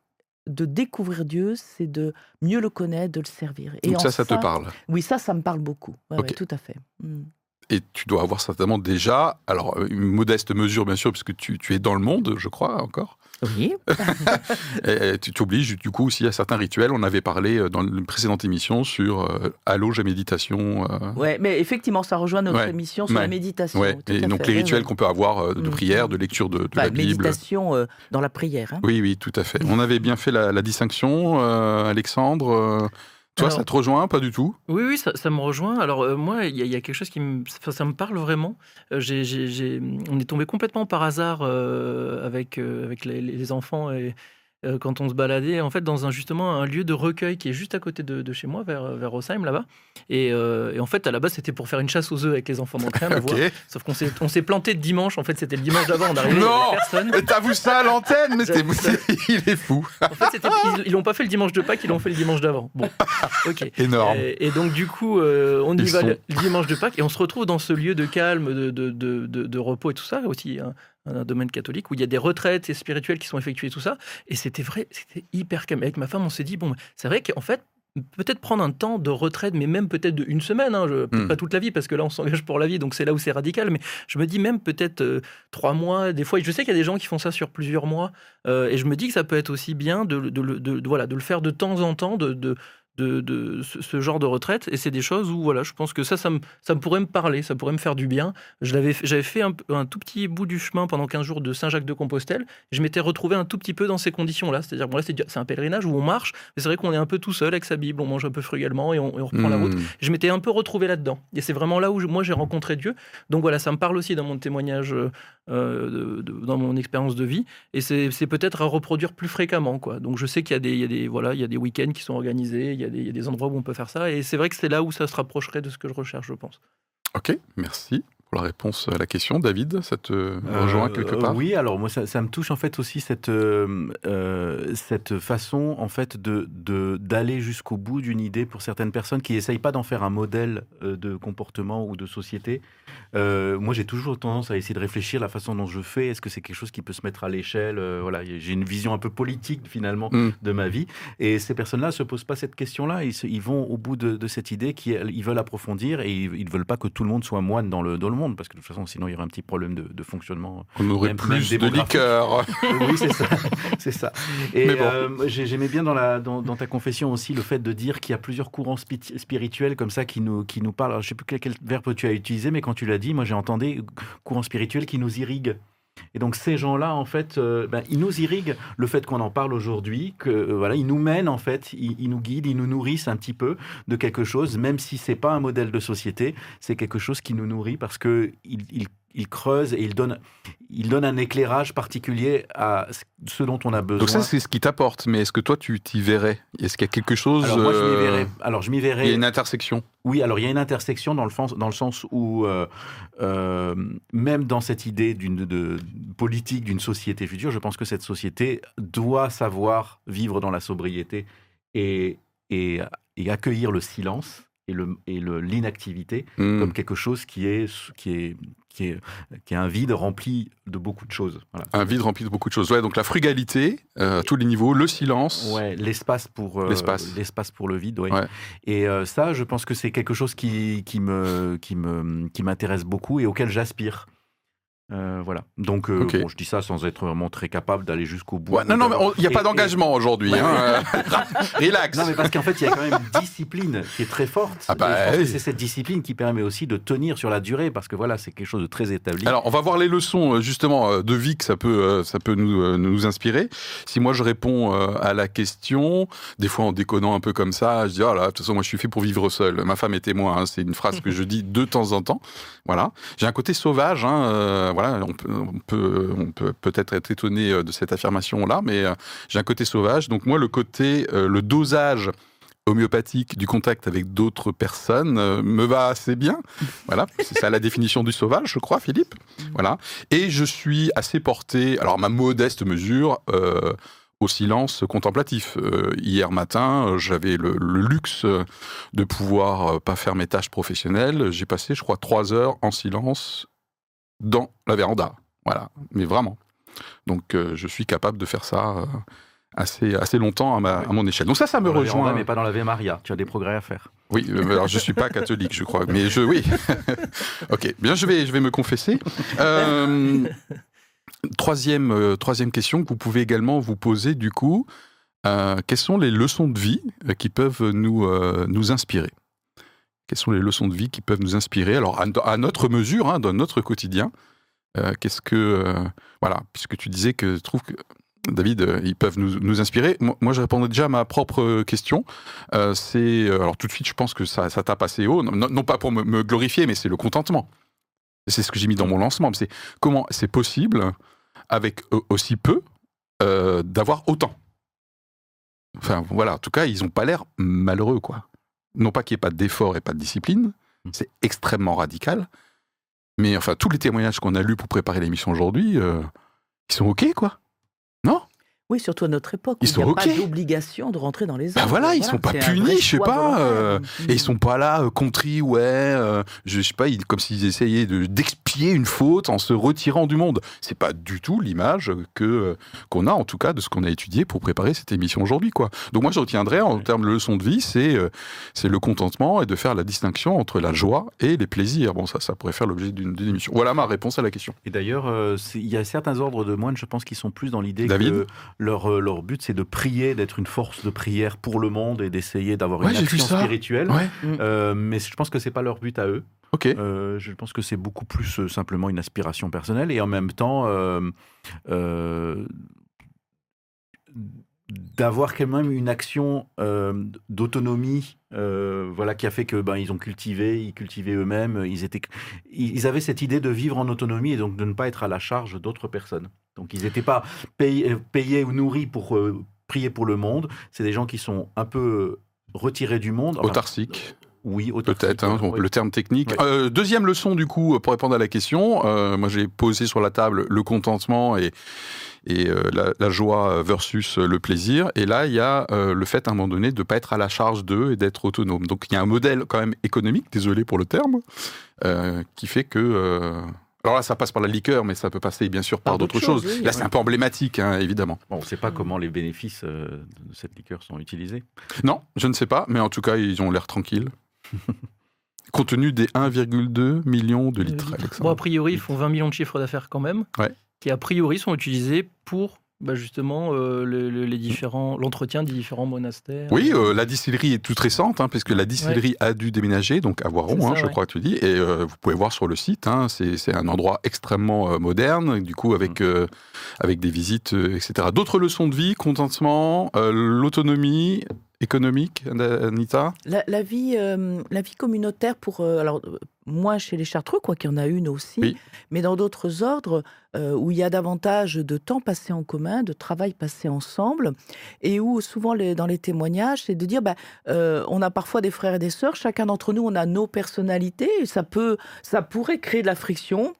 de découvrir Dieu, c'est de mieux le connaître, de le servir. Et Donc ça, ça te parle. Oui, ça, ça me parle beaucoup. Ouais, tout à fait. Mm. Et tu dois avoir certainement déjà, alors euh, une modeste mesure bien sûr, puisque tu, tu es dans le monde, je crois encore. Oui. <laughs> Et, tu t'obliges du coup aussi à certains rituels. On avait parlé euh, dans une précédente émission sur euh, et méditation. euh, Ouais, mais effectivement, ça rejoint notre Ouais. émission sur Ouais. la méditation. ouais. Et donc fait. les rituels qu'on peut avoir euh, de Mhm. prière, de lecture de, de Enfin, la Bible. méditation euh, dans la prière. hein. Oui, oui, tout à fait. On avait bien fait la, la distinction, Alexandre. Toi, Alors- ça te rejoint Pas du tout? Oui, oui, ça, ça me rejoint. Alors euh, moi, il y, a- il y a quelque chose qui me, ça me parle vraiment. Euh, on est tombé complètement par hasard euh, avec euh, avec les, les enfants et euh, quand on se baladait en fait dans un justement un lieu de recueil qui est juste à côté de, de chez moi vers vers Rossheim là-bas. Et, euh, et en fait à la base c'était pour faire une chasse aux œufs avec les enfants donc rien à Ok. voir. Sauf qu'on s'est on s'est planté de dimanche. En fait c'était le dimanche d'avant. On arrivait, Non personne. Mais T'avoues ça à l'antenne Mais ça. <laughs> il est fou. En fait c'était- ils, ils l'ont pas fait le dimanche de Pâques, ils l'ont fait le dimanche d'avant. Bon, <laughs> ok. Énorme. Et, et donc, du coup, euh, on y Ils va sont- le, dimanche de Pâques et on se retrouve dans ce lieu de calme, de, de, de, repos et tout ça, aussi un, un domaine catholique où il y a des retraites et spirituelles qui sont effectuées, tout ça. Et c'était vrai, c'était hyper calme. Avec ma femme, on s'est dit, bon, c'est vrai qu'en fait, peut-être prendre un temps de retraite, mais même peut-être de une semaine, hein, je- Hmm. pas toute la vie, parce que là, on s'engage pour la vie, donc c'est là où c'est radical. Mais je me dis même peut-être euh, trois mois, des fois, je sais qu'il y a des gens qui font ça sur plusieurs mois, euh, et je me dis que ça peut être aussi bien de, de, de- de- de- voilà, de le faire de temps en temps, de, de, ce, genre de retraite. Et c'est des choses où, voilà, je pense que ça, ça me, ça pourrait me parler, ça pourrait me faire du bien. J'avais fait un, un tout petit bout du chemin pendant 15 jours de Saint-Jacques-de-Compostelle. Je m'étais retrouvé un tout petit peu dans ces conditions-là. C'est-à-dire, bon, là, c'est un pèlerinage où on marche, mais c'est vrai qu'on est un peu tout seul avec sa Bible, on mange un peu frugalement et on, et on reprend la route. Hmm. Je m'étais un peu retrouvé là-dedans. Et c'est vraiment là où je- moi j'ai rencontré Dieu. Donc voilà, ça me parle aussi dans mon témoignage, euh, de- de- dans mon expérience de vie. Et c'est c'est peut-être à reproduire plus fréquemment. Quoi. Donc je sais qu'il y a des, il y a des, voilà, il y a des week-ends qui sont organisés, il y, a il y a des endroits où on peut faire ça. Et c'est vrai que c'est là où ça se rapprocherait de ce que je recherche, je pense. Ok, merci. Pour la réponse à la question. David, ça te rejoint Euh, quelque part Oui, alors moi ça, ça me touche en fait aussi cette euh, euh, cette façon en fait de de- d'aller jusqu'au bout d'une idée pour certaines personnes qui essayent pas d'en faire un modèle euh, de comportement ou de société. Euh, moi j'ai toujours tendance à essayer de réfléchir la façon dont je fais. Est-ce que c'est quelque chose qui peut se mettre à l'échelle Euh, Voilà, j'ai une vision un peu politique finalement Mm. de ma vie. Et ces personnes-là se posent pas cette question-là. Ils, vont au bout de, de cette idée qui ils veulent approfondir et ils, ils veulent pas que tout le monde soit moine dans le dans le monde parce que de toute façon sinon il y aurait un petit problème de, de fonctionnement On aurait même- plus même de liqueur. oui, c'est ça. <laughs> c'est ça. Et bon. euh, j'ai- j'aimais bien dans, la, dans, dans ta confession aussi le fait de dire qu'il y a plusieurs courants spi- spirituels comme ça qui nous, qui nous parlent. Alors, je sais plus quel, quel verbe tu as utilisé, mais quand tu l'as dit, moi j'ai entendu courant spirituel qui nous irrigue. Et donc ces gens-là, en fait, euh, ben, ils nous irriguent. Le fait qu'on en parle aujourd'hui, que euh, voilà, ils nous mènent en fait, ils, ils nous guident, ils nous nourrissent un petit peu de quelque chose, même si c'est pas un modèle de société, c'est quelque chose qui nous nourrit parce que il, il- il creuse et il donne, il donne un éclairage particulier à ce dont on a besoin. Donc ça, c'est ce qui t'apporte. Mais est-ce que toi, tu t'y verrais? Est-ce qu'il y a quelque chose alors moi je m'y euh, verrais. Alors je m'y Il y verrais. a une intersection? Oui, alors il y a une intersection dans le, sens- dans le sens où, euh, euh, même dans cette idée d'une politique d'une société future, je pense que cette société doit savoir vivre dans la sobriété et, et, et accueillir le silence et le- et le- l'inactivité Hmm. comme quelque chose qui est, qui, est, qui, est, qui est un vide rempli de beaucoup de choses. Voilà. Un vide rempli de beaucoup de choses. Ouais, donc la frugalité, euh, à tous les niveaux, le silence. Ouais, l'espace pour euh, L'espace. pour le vide. ouais. Ouais. Et euh, ça, je pense que c'est quelque chose qui, qui me qui me qui m'intéresse beaucoup et auquel j'aspire. Euh, voilà. Donc, euh, bon, je dis ça sans être vraiment très capable d'aller jusqu'au bout. Ouais, non, non, mais il n'y a pas et- d'engagement aujourd'hui. Ouais, hein. <laughs> Relax. Non, mais parce qu'en fait, il y a quand même une discipline qui est très forte. Ah bah oui. c'est cette discipline qui permet aussi de tenir sur la durée, parce que voilà, c'est quelque chose de très établi. Alors, on va voir les leçons euh, justement euh, de vie que ça peut, euh, ça peut nous, euh, nous inspirer. Si moi je réponds euh, à la question, des fois en déconnant un peu comme ça, je dis oh là, de toute façon moi je suis fait pour vivre seul. Ma femme est témoin. hein, c'est une phrase que je dis de temps en temps. Voilà. J'ai un côté sauvage. hein, euh, voilà. On peut, on peut, on peut peut-être être étonné euh, de cette affirmation là, mais euh, j'ai un côté sauvage. Donc moi le côté, euh, le dosage homéopathique du contact avec d'autres personnes euh, me va assez bien. <laughs> Voilà, c'est ça la définition du sauvage, je crois, Philippe. Voilà. Et je suis assez porté, alors ma modeste mesure, euh, au silence contemplatif. Euh, hier matin, j'avais le, le luxe de pouvoir pas faire mes tâches professionnelles. J'ai passé, je crois, trois heures en silence dans la véranda. Voilà, mais vraiment. Donc, euh, je suis capable de faire ça euh, assez, assez longtemps à, ma- à mon échelle. Donc ça, ça me Dans la rejoint. véranda, mais pas dans la Ave Maria. Tu as des progrès à faire. Oui, euh, alors je suis pas catholique, je crois, mais je oui. <laughs> ok, bien, je vais je vais me confesser. Troisième troisième question que vous pouvez également vous poser du coup, quelles sont les leçons de vie qui peuvent nous nous inspirer? Quelles sont les leçons de vie qui peuvent nous inspirer? Alors à, notre mesure, hein, dans notre quotidien, euh, qu'est-ce que euh, voilà, puisque tu disais que je trouve que David, euh, ils peuvent nous, inspirer. Moi, je répondais déjà à ma propre question. C'est alors tout de suite, je pense que ça, ça tape assez haut. Non, pas pour me, glorifier, mais c'est le contentement. C'est ce que j'ai mis dans mon lancement. C'est comment c'est possible avec aussi peu d'avoir autant. Enfin voilà. En tout cas, ils n'ont pas l'air malheureux, quoi. Non pas qu'il n'y ait pas d'effort et pas de discipline. C'est extrêmement radical. Mais enfin, tous les témoignages qu'on a lus pour préparer l'émission aujourd'hui, euh, ils sont ok, quoi. Non? Oui, surtout à notre époque. Ils où il n'y sont a OK. pas d'obligation de rentrer dans les Bah ordres. voilà, ils sont pas punis, je sais pas, euh, Et ils sont pas là, euh, contris, ouais, euh, je sais pas, ils- comme s'ils essayaient de- d'expier une faute en se retirant du monde. C'est pas du tout l'image que euh, qu'on a, en tout cas, de ce qu'on a étudié pour préparer cette émission aujourd'hui, quoi. Donc moi, je retiendrai en termes de leçon de vie, c'est euh, c'est le contentement et de faire la distinction entre la joie et les plaisirs. Bon, ça, ça pourrait faire l'objet d'une d'une émission. Voilà ma réponse à la question. Et d'ailleurs, euh, il y a certains ordres de moines, je pense, qui sont plus dans l'idée David que leur, euh, leur but, c'est de prier, d'être une force de prière pour le monde et d'essayer d'avoir Ouais, une action spirituelle. Ouais. Euh, mais je pense que c'est pas leur but à eux. Ok. Euh, je pense que c'est beaucoup plus euh, simplement une aspiration personnelle et en même temps euh, euh, d'avoir quand même une action euh, d'autonomie euh, voilà qui a fait que ben ils ont cultivé ils cultivaient eux-mêmes ils étaient ils avaient cette idée de vivre en autonomie et donc de ne pas être à la charge d'autres personnes donc ils n'étaient pas payés, payés ou nourris pour euh, prier pour le monde c'est des gens qui sont un peu retirés du monde enfin, Autarcique. Oui. Peut-être, hein, le terme technique. Ouais. Euh, deuxième leçon, du coup, pour répondre à la question, euh, moi j'ai posé sur la table le contentement et, et euh, la, la joie versus le plaisir. Et là, il y a euh, le fait, à un moment donné, de ne pas être à la charge d'eux et d'être autonome. Donc il y a un modèle quand même économique, désolé pour le terme, euh, qui fait que... euh, alors là, ça passe par la liqueur, mais ça peut passer bien sûr par, Par d'autres choses. choses, oui, là, c'est un peu emblématique, hein, évidemment. Bon, on ne sait pas comment les bénéfices euh, de cette liqueur sont utilisés. Non, je ne sais pas, mais en tout cas, ils ont l'air tranquilles. <laughs> Compte tenu des 1,2 millions de litres, Bon, Alexandre. a priori, ils font 20 millions de chiffres d'affaires quand même, Ouais. qui a priori sont utilisés pour bah, justement euh, le- le- les différents, l'entretien des différents monastères. Oui, euh, la distillerie est toute récente, hein, parce que la distillerie a dû déménager, donc à Voiron, hein, ça, je ouais. crois que tu dis. Et euh, vous pouvez voir sur le site, hein, c'est c'est un endroit extrêmement euh, moderne, du coup, avec, euh, avec des visites, euh, etc. D'autres leçons de vie, contentement, euh, l'autonomie économique, Anita? La, la vie, euh, la vie communautaire pour euh, alors euh, moins chez les Chartreux, quoi qu'il y en a une aussi, Oui. mais dans d'autres ordres euh, où il y a davantage de temps passé en commun, de travail passé ensemble, et où souvent les- dans les témoignages, c'est de dire, bah, euh, on a parfois des frères et des sœurs, chacun d'entre nous, on a nos personnalités, et ça peut, ça pourrait créer de la friction.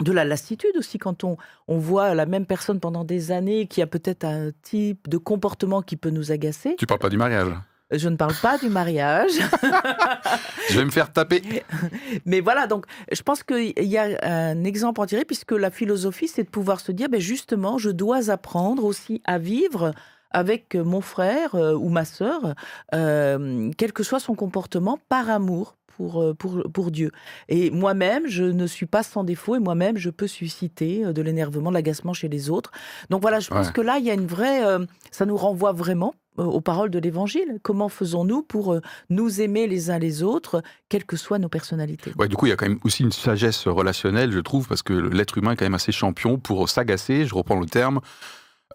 De la lassitude aussi, quand on, on voit la même personne pendant des années qui a peut-être un type de comportement qui peut nous agacer. Tu parles pas du mariage Je ne parle pas du mariage. <laughs> Je vais me faire taper. <laughs> Mais voilà, donc je pense qu'il y a un exemple à en tirer, puisque la philosophie, c'est de pouvoir se dire, ben justement, je dois apprendre aussi à vivre avec mon frère euh, ou ma sœur, euh, quel que soit son comportement, par amour. Pour, euh, pour, pour Dieu. Et moi-même, je ne suis pas sans défaut et moi-même, je peux susciter euh, de l'énervement, de l'agacement chez les autres. Donc voilà, je pense Ouais. que là, il y a une vraie... euh, ça nous renvoie vraiment aux paroles de l'Évangile. Comment faisons-nous pour nous aimer les uns les autres, quelles que soient nos personnalités? Ouais, du coup, il y a quand même aussi une sagesse relationnelle, je trouve, parce que l'être humain est quand même assez champion pour s'agacer, je reprends le terme.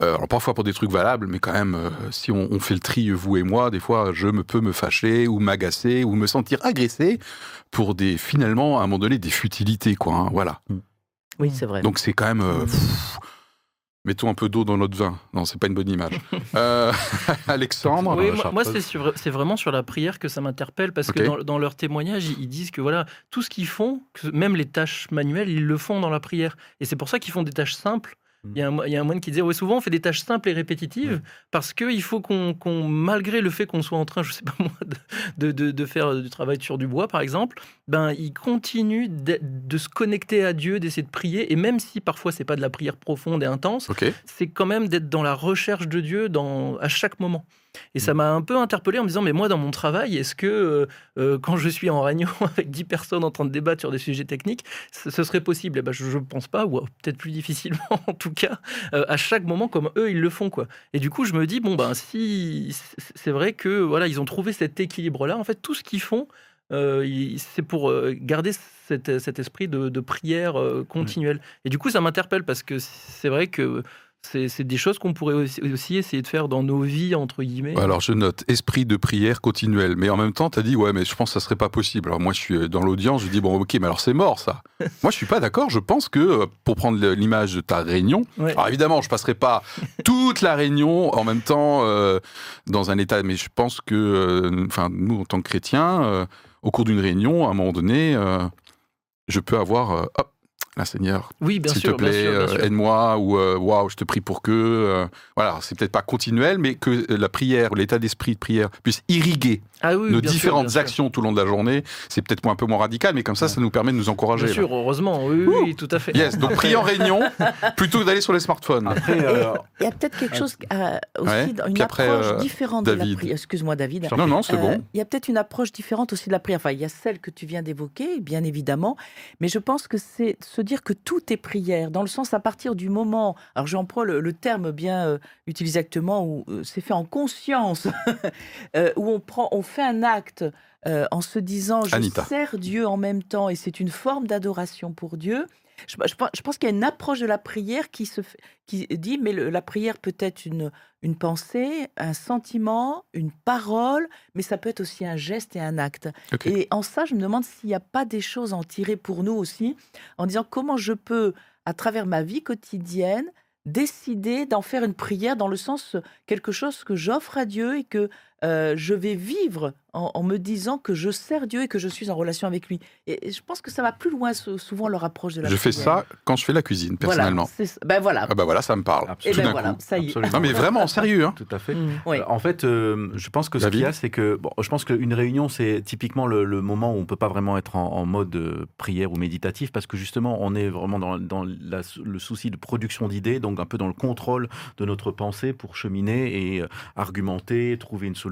Euh, alors parfois pour des trucs valables, mais quand même, euh, si on, on fait le tri, vous et moi, des fois, je me peux me fâcher ou m'agacer ou me sentir agressé pour des, finalement, à un moment donné, des futilités, quoi. hein, voilà. Oui, c'est vrai. Donc c'est quand même... euh, pff, mettons un peu d'eau dans notre vin. Non, c'est pas une bonne image. <laughs> Euh, <laughs> Alexandre Oui, moi, c'est sur- c'est vraiment sur la prière que ça m'interpelle parce que dans, dans leur témoignage, ils, ils disent que voilà, tout ce qu'ils font, que même les tâches manuelles, ils le font dans la prière. Et c'est pour ça qu'ils font des tâches simples. Mm. Il y, a un, mo- il y a un moine qui disait ouais, souvent on fait des tâches simples et répétitives parce qu'il faut qu'on, malgré le fait qu'on soit en train, je sais pas <laughs> moi, de, de, faire du travail sur du bois par exemple, ben ils continuent de, de se connecter à Dieu, d'essayer de prier. Et même si parfois c'est pas de la prière profonde et intense, c'est quand même d'être dans la recherche de Dieu dans, à chaque moment. Et ça m'a un peu interpellé en me disant, mais moi, dans mon travail, est-ce que euh, euh, quand je suis en réunion <laughs> avec 10 personnes en train de débattre sur des sujets techniques, ce, ce serait possible? Eh ben, Je ne pense pas, ou peut-être plus difficilement <laughs> en tout cas, euh, à chaque moment comme eux, ils le font. quoi. Et du coup, je me dis, bon, ben, si c'est- vrai que voilà, ils ont trouvé cet équilibre-là, en fait, tout ce qu'ils font, euh, c'est pour euh, garder cet, cet esprit de, de prière euh, continuelle. Et du coup, ça m'interpelle parce que c'est vrai que c'est des choses qu'on pourrait aussi, aussi essayer de faire dans nos vies, entre guillemets. Alors je note esprit de prière continuelle, mais en même temps tu as dit ouais mais je pense que ça serait pas possible. Alors moi je suis dans l'audience, je dis bon ok mais alors c'est mort ça. <laughs> moi je suis pas d'accord, je pense que euh, pour prendre l'image de ta réunion, Ouais. alors évidemment je passerai pas <laughs> toute la réunion en même temps euh, dans un état, mais je pense que euh, enfin nous en tant que chrétiens, euh, au cours d'une réunion à un moment donné, euh, je peux avoir euh, hop la Seigneur Oui, s'il te plaît, euh, aide-moi, ou euh, waouh, je te prie pour que. euh, voilà, c'est peut-être pas continuel, mais que la prière, l'état d'esprit de prière puisse irriguer Ah oui, nos sûr, différentes sûr. actions tout au long de la journée. C'est peut-être un peu moins radical, mais comme ça, Ouais. ça nous permet de nous encourager. Bien là. sûr, heureusement, oui, tout à fait. Yes, donc prier en réunion <laughs> plutôt que d'aller sur les smartphones. Après, euh, Il y a peut-être quelque chose, euh, aussi, Ouais. dans- une Puis approche euh, différente de la David. prière. Excuse-moi, David. Non, non, c'est Euh, bon. Il y a peut-être une approche différente aussi de la prière. Enfin, il y a celle que tu viens d'évoquer, bien évidemment, mais je pense que c'est se dire que tout est prière, dans le sens à partir du moment. Alors, j'emploie le, le terme bien euh, utilisé actuellement où euh, c'est fait en conscience, <laughs> euh, où on prend, on fait un acte. euh, en se disant je Anita. sers Dieu en même temps et c'est une forme d'adoration pour Dieu. Je, je pense- je pense qu'il y a une approche de la prière qui se fait, qui dit mais le- la prière peut être une une pensée, un sentiment, une parole, mais ça peut être aussi un geste et un acte. Et en ça, je me demande s'il n'y a pas des choses à en tirer pour nous aussi, en disant comment je peux, à travers ma vie quotidienne, décider d'en faire une prière dans le sens quelque chose que j'offre à Dieu et que euh, je vais vivre en, en me disant que je sers Dieu et que je suis en relation avec lui. Et, et je pense que ça va plus loin sou- souvent leur approche de la Je fais ça quand je fais la cuisine, personnellement. Voilà, ben voilà. Ah bah voilà, ça me parle. Et ben voilà, coup. ça y est. Absolument. Non mais vraiment, sérieux. Hein. Tout à fait. Mm, oui. Euh, En fait, euh, je pense que ce qu'il y a, c'est que bon, je pense qu'une réunion, c'est typiquement le, le moment où on peut pas vraiment être en, en mode euh, prière ou méditatif, parce que justement, on est vraiment dans, dans la- le souci de production d'idées, donc un peu dans le contrôle de notre pensée pour cheminer et euh, argumenter, trouver une solution,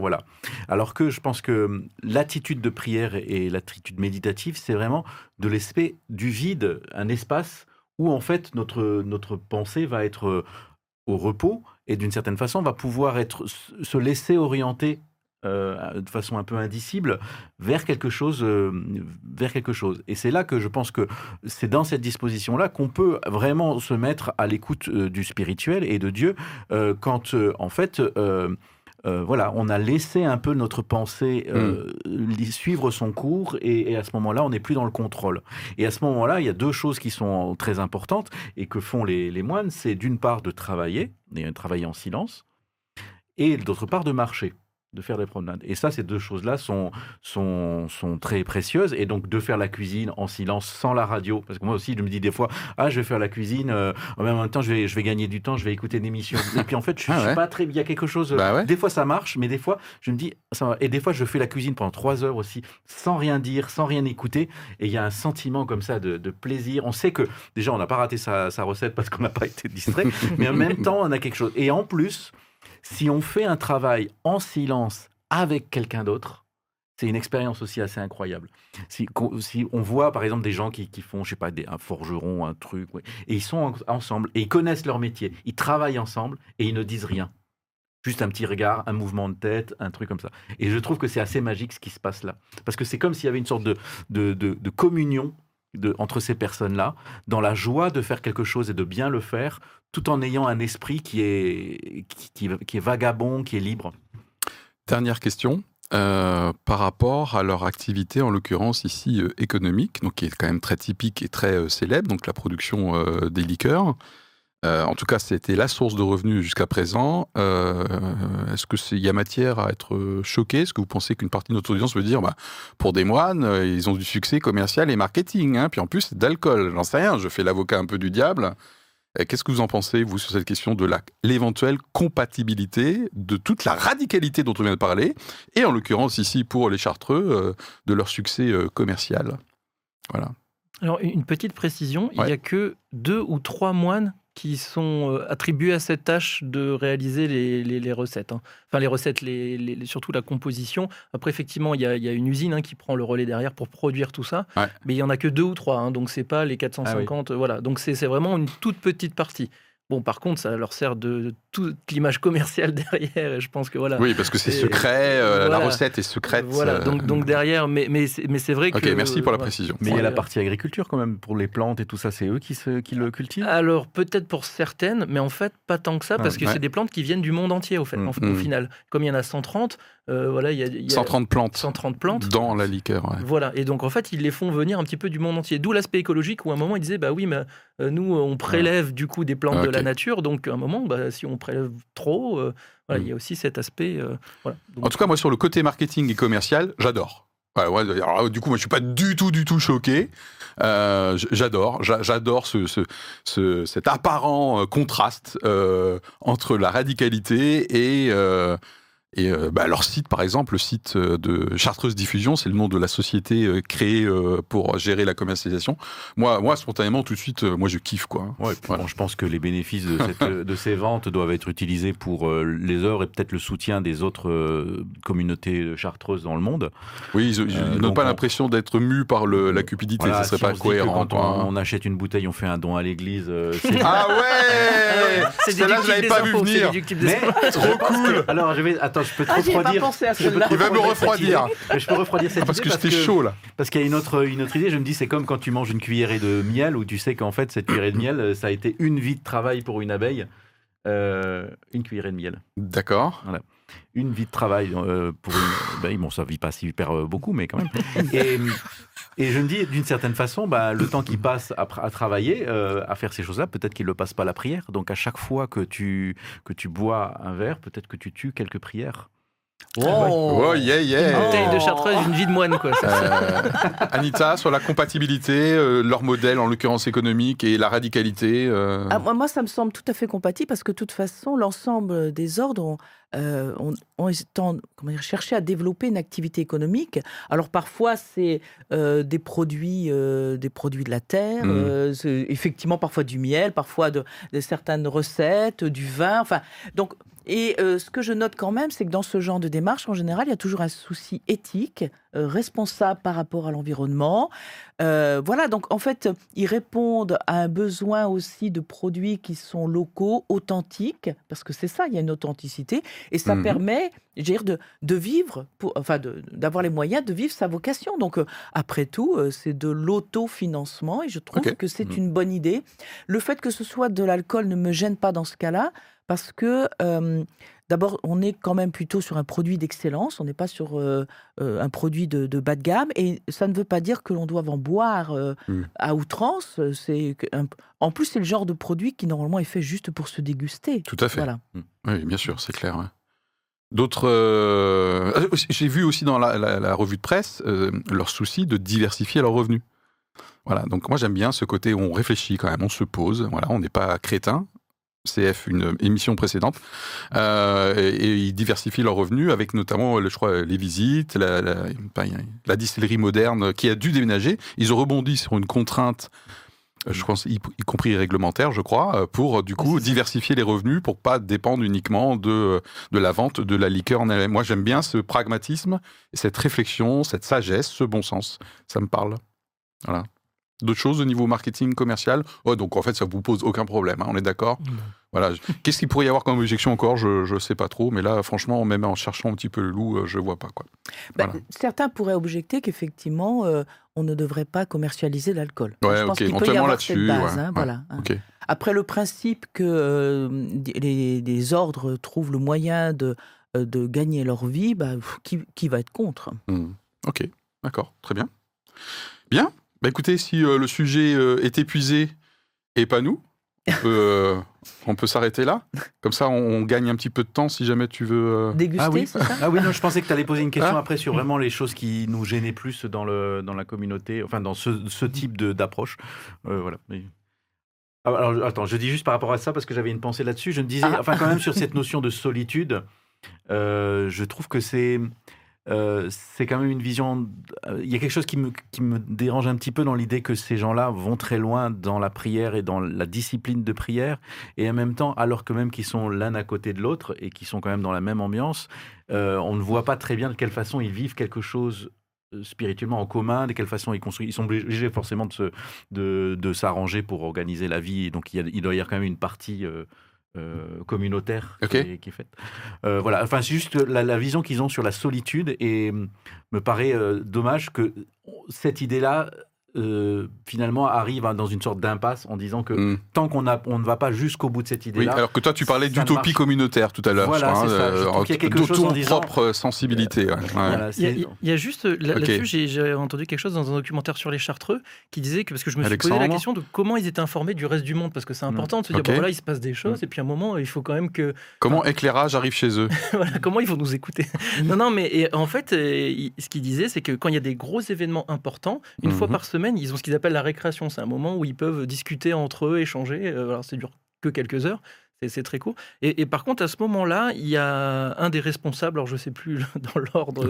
voilà. Alors que je pense que euh, l'attitude de prière et l'attitude méditative, c'est vraiment de l'aspect du vide, un espace où en fait notre, notre pensée va être euh, au repos et d'une certaine façon va pouvoir être, se laisser orienter euh, de façon un peu indicible vers quelque chose euh, vers quelque chose et c'est là que je pense que c'est dans cette disposition là qu'on peut vraiment se mettre à l'écoute du spirituel et de Dieu quand en fait euh, voilà, on a laissé un peu notre pensée euh, li- suivre son cours et, et à ce moment-là, on n'est plus dans le contrôle. Et à ce moment-là, il y a deux choses qui sont très importantes et que font les, les moines, c'est d'une part de travailler, et travailler en silence, et d'autre part de marcher, de faire des promenades. Et ça, ces deux choses-là sont, sont, sont très précieuses. Et donc de faire la cuisine en silence, sans la radio, parce que moi aussi, je me dis des fois, ah, je vais faire la cuisine, euh, en même temps, je vais, je vais gagner du temps, je vais écouter une émission. Et puis en fait, je Ah suis pas très... Il y a quelque chose... Bah ouais. Des fois, ça marche, mais des fois, je me dis... Ça. Et des fois, je fais la cuisine pendant trois heures aussi, sans rien dire, sans rien écouter. Et il y a un sentiment comme ça de, de plaisir. On sait que, déjà, on n'a pas raté sa, sa recette parce qu'on n'a pas été distrait, <laughs> mais en même temps, on a quelque chose. Et en plus, si on fait un travail en silence avec quelqu'un d'autre, c'est une expérience aussi assez incroyable. Si, on voit par exemple des gens qui, font, je sais pas, un forgeron, un truc, et ils sont en- ensemble, et ils connaissent leur métier, ils travaillent ensemble, et ils ne disent rien. Juste un petit regard, un mouvement de tête, un truc comme ça. Et je trouve que c'est assez magique ce qui se passe là. Parce que c'est comme s'il y avait une sorte de- de communion entre ces personnes-là, dans la joie de faire quelque chose et de bien le faire, tout en ayant un esprit qui est, qui, est vagabond, qui est libre. Dernière question. euh, par rapport à leur activité, en l'occurrence ici euh, économique, donc qui est quand même très typique et très euh, célèbre, donc la production des liqueurs. Euh, en tout cas, c'était la source de revenus jusqu'à présent. Euh, Est-ce qu'il y a matière à être choqué Est-ce que vous pensez qu'une partie de notre audience veut dire, bah, pour des moines, euh, ils ont du succès commercial et marketing, hein, puis en plus d'alcool J'en sais rien, je fais l'avocat un peu du diable. Qu'est-ce que vous en pensez, vous, sur cette question de l'éventuelle compatibilité de toute la radicalité dont on vient de parler, et en l'occurrence ici pour les Chartreux, euh, de leur succès commercial? Voilà. Alors, une petite précision, il n'y a que deux ou trois moines qui sont euh, attribués à cette tâche de réaliser les, les- les recettes. hein. Enfin, les recettes, les, surtout la composition. Après, effectivement, il y a, il y a une usine hein, qui prend le relais derrière pour produire tout ça. Ouais. Mais il y en a que deux ou trois, hein, donc c'est pas les 450. Voilà, donc c'est vraiment une toute petite partie. Bon, par contre, ça leur sert de, toute l'image commerciale <laughs> derrière. Et je pense que voilà. Oui, parce que c'est Et- secret, euh, la recette est secrète. Voilà, euh, donc, donc derrière, mais, mais, c'est- mais c'est vrai Ok, que. merci pour la ouais. précision. Mais il y a la partie agriculture quand même, pour les plantes et tout ça, c'est eux qui, se, qui le cultivent? Alors peut-être pour certaines, mais en fait pas tant que ça, parce que ouais. c'est des plantes qui viennent du monde entier au, fait, Mm. en- au Mm. final. Comme il y en a 130, euh, voilà, il y a, il y a 130 plantes 130 plantes. dans la liqueur. ouais. Voilà, et donc en fait ils les font venir un petit peu du monde entier. D'où l'aspect écologique où à un moment ils disaient bah oui, mais euh, nous on prélève du coup des plantes Ah, de la nature, donc à un moment bah, si on prélève trop, euh, voilà, Mm. il y a aussi cet aspect. euh, voilà. Donc, En tout cas, moi, sur le côté marketing et commercial, j'adore. Ouais, ouais, alors, du coup, moi, je suis pas du tout, du tout choqué. Euh, j'adore, j'a- j'adore ce, ce- ce- cet apparent contraste euh, entre la radicalité et, euh, et euh, bah, leur site, par exemple, le site euh, de Chartreuse Diffusion, c'est le nom de la société euh, créée pour gérer la commercialisation. Moi, moi, spontanément, tout de suite, moi, je kiffe, quoi. Ouais, puis Voilà. bon, je pense que les bénéfices de, cette- <laughs> de ces ventes doivent être utilisés pour les œuvres et peut-être le soutien des autres communautés chartreuses dans le monde. Oui, ils, ils Euh, n'ont pas on- l'impression d'être mus par le- la cupidité, Voilà, ça serait si pas on cohérent. Quand quoi. on, on achète une bouteille, on fait un don à l'église. euh, <laughs> Ah ouais <laughs> c'est Celle-là, je l'avais pas vu venir. Mais. Trop cool Alors, je vais. Attends, je peux te Ah, ai pas refroidir. pensé à je peux. Il va me refroidir refroidir. je peux refroidir cette Ah, parce idée que j'étais que- chaud là. Parce qu'il y a une autre, une autre idée, je me dis, c'est comme quand tu manges une cuillerée de miel, où tu sais qu'en fait, cette cuillerée de miel, ça a été une vie de travail pour une abeille. Euh, une cuillerée de miel. D'accord. Une vie de travail euh, pour une abeille. Bon, ça vit pas super euh, beaucoup, mais quand même. <laughs> Et, et je me dis, d'une certaine façon, bah, le temps qu'il passe à, travailler, euh, à faire ces choses-là, peut-être qu'il ne le passe pas la prière. Donc, à chaque fois que tu, que tu bois un verre, peut-être que tu tues quelques prières. Oh, yeah, yeah. Une bouteille de chartreuse, une vie de moine, quoi. Ça, Euh, Anita, sur la compatibilité, euh, leur modèle, en l'occurrence économique, et la radicalité. euh, Ah, moi, moi, ça me semble tout à fait compatible parce que, de toute façon, l'ensemble des ordres ont, euh, ont- ont étant- comment dire, cherché à développer une activité économique. Alors, parfois, c'est euh, des, produits, euh, des produits de la terre, c'est effectivement, parfois du miel, parfois de, de certaines recettes, du vin. Enfin, donc, et euh, ce que je note quand même, c'est que dans ce genre de démarche, en général, il y a toujours un souci éthique, euh, responsable par rapport à l'environnement. Euh, voilà, donc en fait, ils répondent à un besoin aussi de produits qui sont locaux, authentiques, parce que c'est ça, il y a une authenticité, et ça Mhm. permet, je veux dire, de, de vivre, pour, enfin, de- d'avoir les moyens de vivre sa vocation. Donc, après tout, c'est de l'autofinancement, et je trouve que c'est Mhm. une bonne idée. Le fait que ce soit de l'alcool ne me gêne pas dans ce cas-là, parce que euh, D'abord, on est quand même plutôt sur un produit d'excellence, on n'est pas sur euh, un produit de, de bas de gamme, et ça ne veut pas dire que l'on doit en boire euh, Mm. à outrance. C'est en plus, c'est le genre de produit qui normalement est fait juste pour se déguster. Tout à fait. Voilà. Oui, bien sûr, c'est clair. ouais. D'autres. euh, ah, J'ai vu aussi dans la, la- la revue de presse euh, leur souci de diversifier leurs revenus. Voilà, donc moi j'aime bien ce côté où on réfléchit quand même, on se pose, voilà, on n'est pas crétin. CF, une émission précédente, euh, et, et ils diversifient leurs revenus avec notamment, je crois, les visites, la, la, pas, la distillerie moderne qui a dû déménager. Ils ont rebondi sur une contrainte, je pense, y, y compris réglementaire, je crois, euh, pour du coup diversifier les revenus pour pas dépendre uniquement de, de la vente de la liqueur en elle-même. Moi, j'aime bien ce pragmatisme, cette réflexion, cette sagesse, ce bon sens. Ça me parle. Voilà. D'autres choses au niveau marketing commercial oh, Donc en fait, ça vous pose aucun problème, hein, on est d'accord? Voilà. Qu'est-ce qu'il pourrait y avoir comme objection encore? Je ne sais pas trop, mais là, franchement, même en cherchant un petit peu le loup, euh, je vois pas quoi. Bah, Voilà. Certains pourraient objecter qu'effectivement, euh, on ne devrait pas commercialiser l'alcool. Ouais, je pense ok, qu'il peut y éventuellement avoir cette là-dessus, base. ouais, hein, ouais, voilà, hein. Après, le principe que euh, les, les ordres trouvent le moyen de, euh, de gagner leur vie, bah, pff, qui, qui va être contre? Hmm. Ok, d'accord, très bien. Bien. Bah écoutez, si euh, le sujet euh, est épuisé et pas nous, on peut, euh, on peut s'arrêter là. Comme ça, on, on gagne un petit peu de temps si jamais tu veux. euh, Déguster, Ah oui. ça? Ah oui, non, je pensais que tu allais poser une question Ah. après sur vraiment les choses qui nous gênaient plus dans, le, dans la communauté, enfin dans ce, ce type de- d'approche. Euh, voilà. Mais- Ah, Alors, attends, je dis juste par rapport à ça parce que j'avais une pensée là-dessus. Je me disais, Ah. enfin, quand même sur cette notion de solitude, euh, je trouve que c'est. Euh, c'est quand même une vision. euh, Il y a quelque chose qui me, dérange un petit peu dans l'idée que ces gens-là vont très loin dans la prière et dans la discipline de prière, et en même temps, alors que même qu'ils sont l'un à côté de l'autre et qui sont quand même dans la même ambiance, euh, on ne voit pas très bien de quelle façon ils vivent quelque chose spirituellement en commun, de quelle façon ils construisent. Ils sont obligés forcément de, s'arranger pour organiser la vie. Donc il, y a- doit y avoir quand même une partie euh, communautaire qui, est, qui est faite. Euh, voilà. Enfin, c'est juste la, la vision qu'ils ont sur la solitude et hum, me paraît euh, dommage que cette idée-là. Euh, finalement arrive dans une sorte d'impasse en disant que hmm. tant qu'on a- on ne va pas jusqu'au bout de cette Oui, idée-là, alors que toi, tu parlais d'utopie marche. communautaire tout à l'heure. Voilà, c'est ça. Euh, trouve qu'il y a quelque de chose en ton disant- propre sensibilité. ouais. Ouais. voilà, Il y, a, c'est- il y a juste là-dessus, j'ai- j'ai entendu quelque chose dans un documentaire sur les Chartreux qui disait que parce que je me suis posé la question de comment ils étaient informés du reste du monde parce que c'est important de se dire Ok. bon, voilà il se passe des choses et puis à un moment il faut quand même que Comment éclairage arrive chez eux <laughs> voilà, comment ils vont nous écouter Non, non, mais et en fait, euh, il- ce qu'il disait, c'est que quand il y a des gros événements importants, une fois Mhm. par semaine, ils ont ce qu'ils appellent la récréation. C'est un moment où ils peuvent discuter entre eux, échanger. Euh, Alors, ça dure que quelques heures. C'est- très court. Et, et par contre, à ce moment-là, il y a un des responsables, alors je sais plus <laughs> dans l'ordre,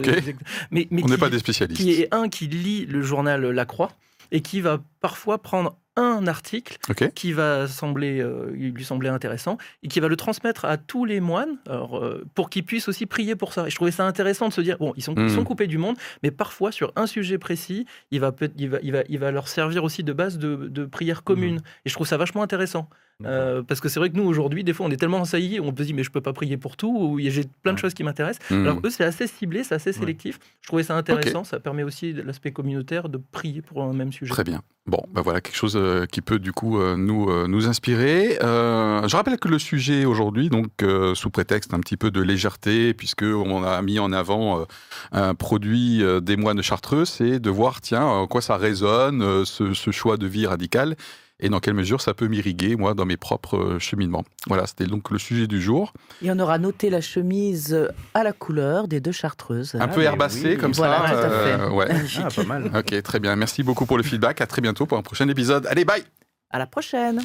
mais, mais On n'est pas des spécialistes. qui est un qui lit le journal La Croix et qui va parfois prendre un article qui va sembler, euh, lui sembler intéressant et qui va le transmettre à tous les moines alors, euh, pour qu'ils puissent aussi prier pour ça. Et je trouvais ça intéressant de se dire bon, ils sont, ils sont coupés du monde, mais parfois sur un sujet précis, il va, il va, il va, il va leur servir aussi de base de, de prière commune. Et je trouve ça vachement intéressant. Euh, parce que c'est vrai que nous, aujourd'hui, des fois, on est tellement ensaillis, on peut se dire, mais je peux pas prier pour tout, ou j'ai plein de choses qui m'intéressent. Hmm. Alors, eux, c'est assez ciblé, c'est assez sélectif. Je trouvais ça intéressant. Ça permet aussi l'aspect communautaire de prier pour un même sujet. Très bien. Bon, ben voilà quelque chose euh, qui peut du coup euh, nous, euh, nous inspirer. Je rappelle que le sujet aujourd'hui, donc sous prétexte un petit peu de légèreté, puisque on a mis en avant un produit des moines chartreux, c'est de voir tiens en quoi ça résonne ce, ce choix de vie radical. Et dans quelle mesure ça peut m'irriguer, moi, dans mes propres euh, cheminements. Voilà, c'était donc le sujet du jour. Et on aura noté la chemise à la couleur des deux chartreuses. Un Ah, peu mais herbacé oui. comme Voilà, ça. tout à fait. euh, ouais. Ah, pas mal. Ok, très bien. Merci beaucoup pour le feedback. À très bientôt pour un prochain épisode. Allez, bye À la prochaine.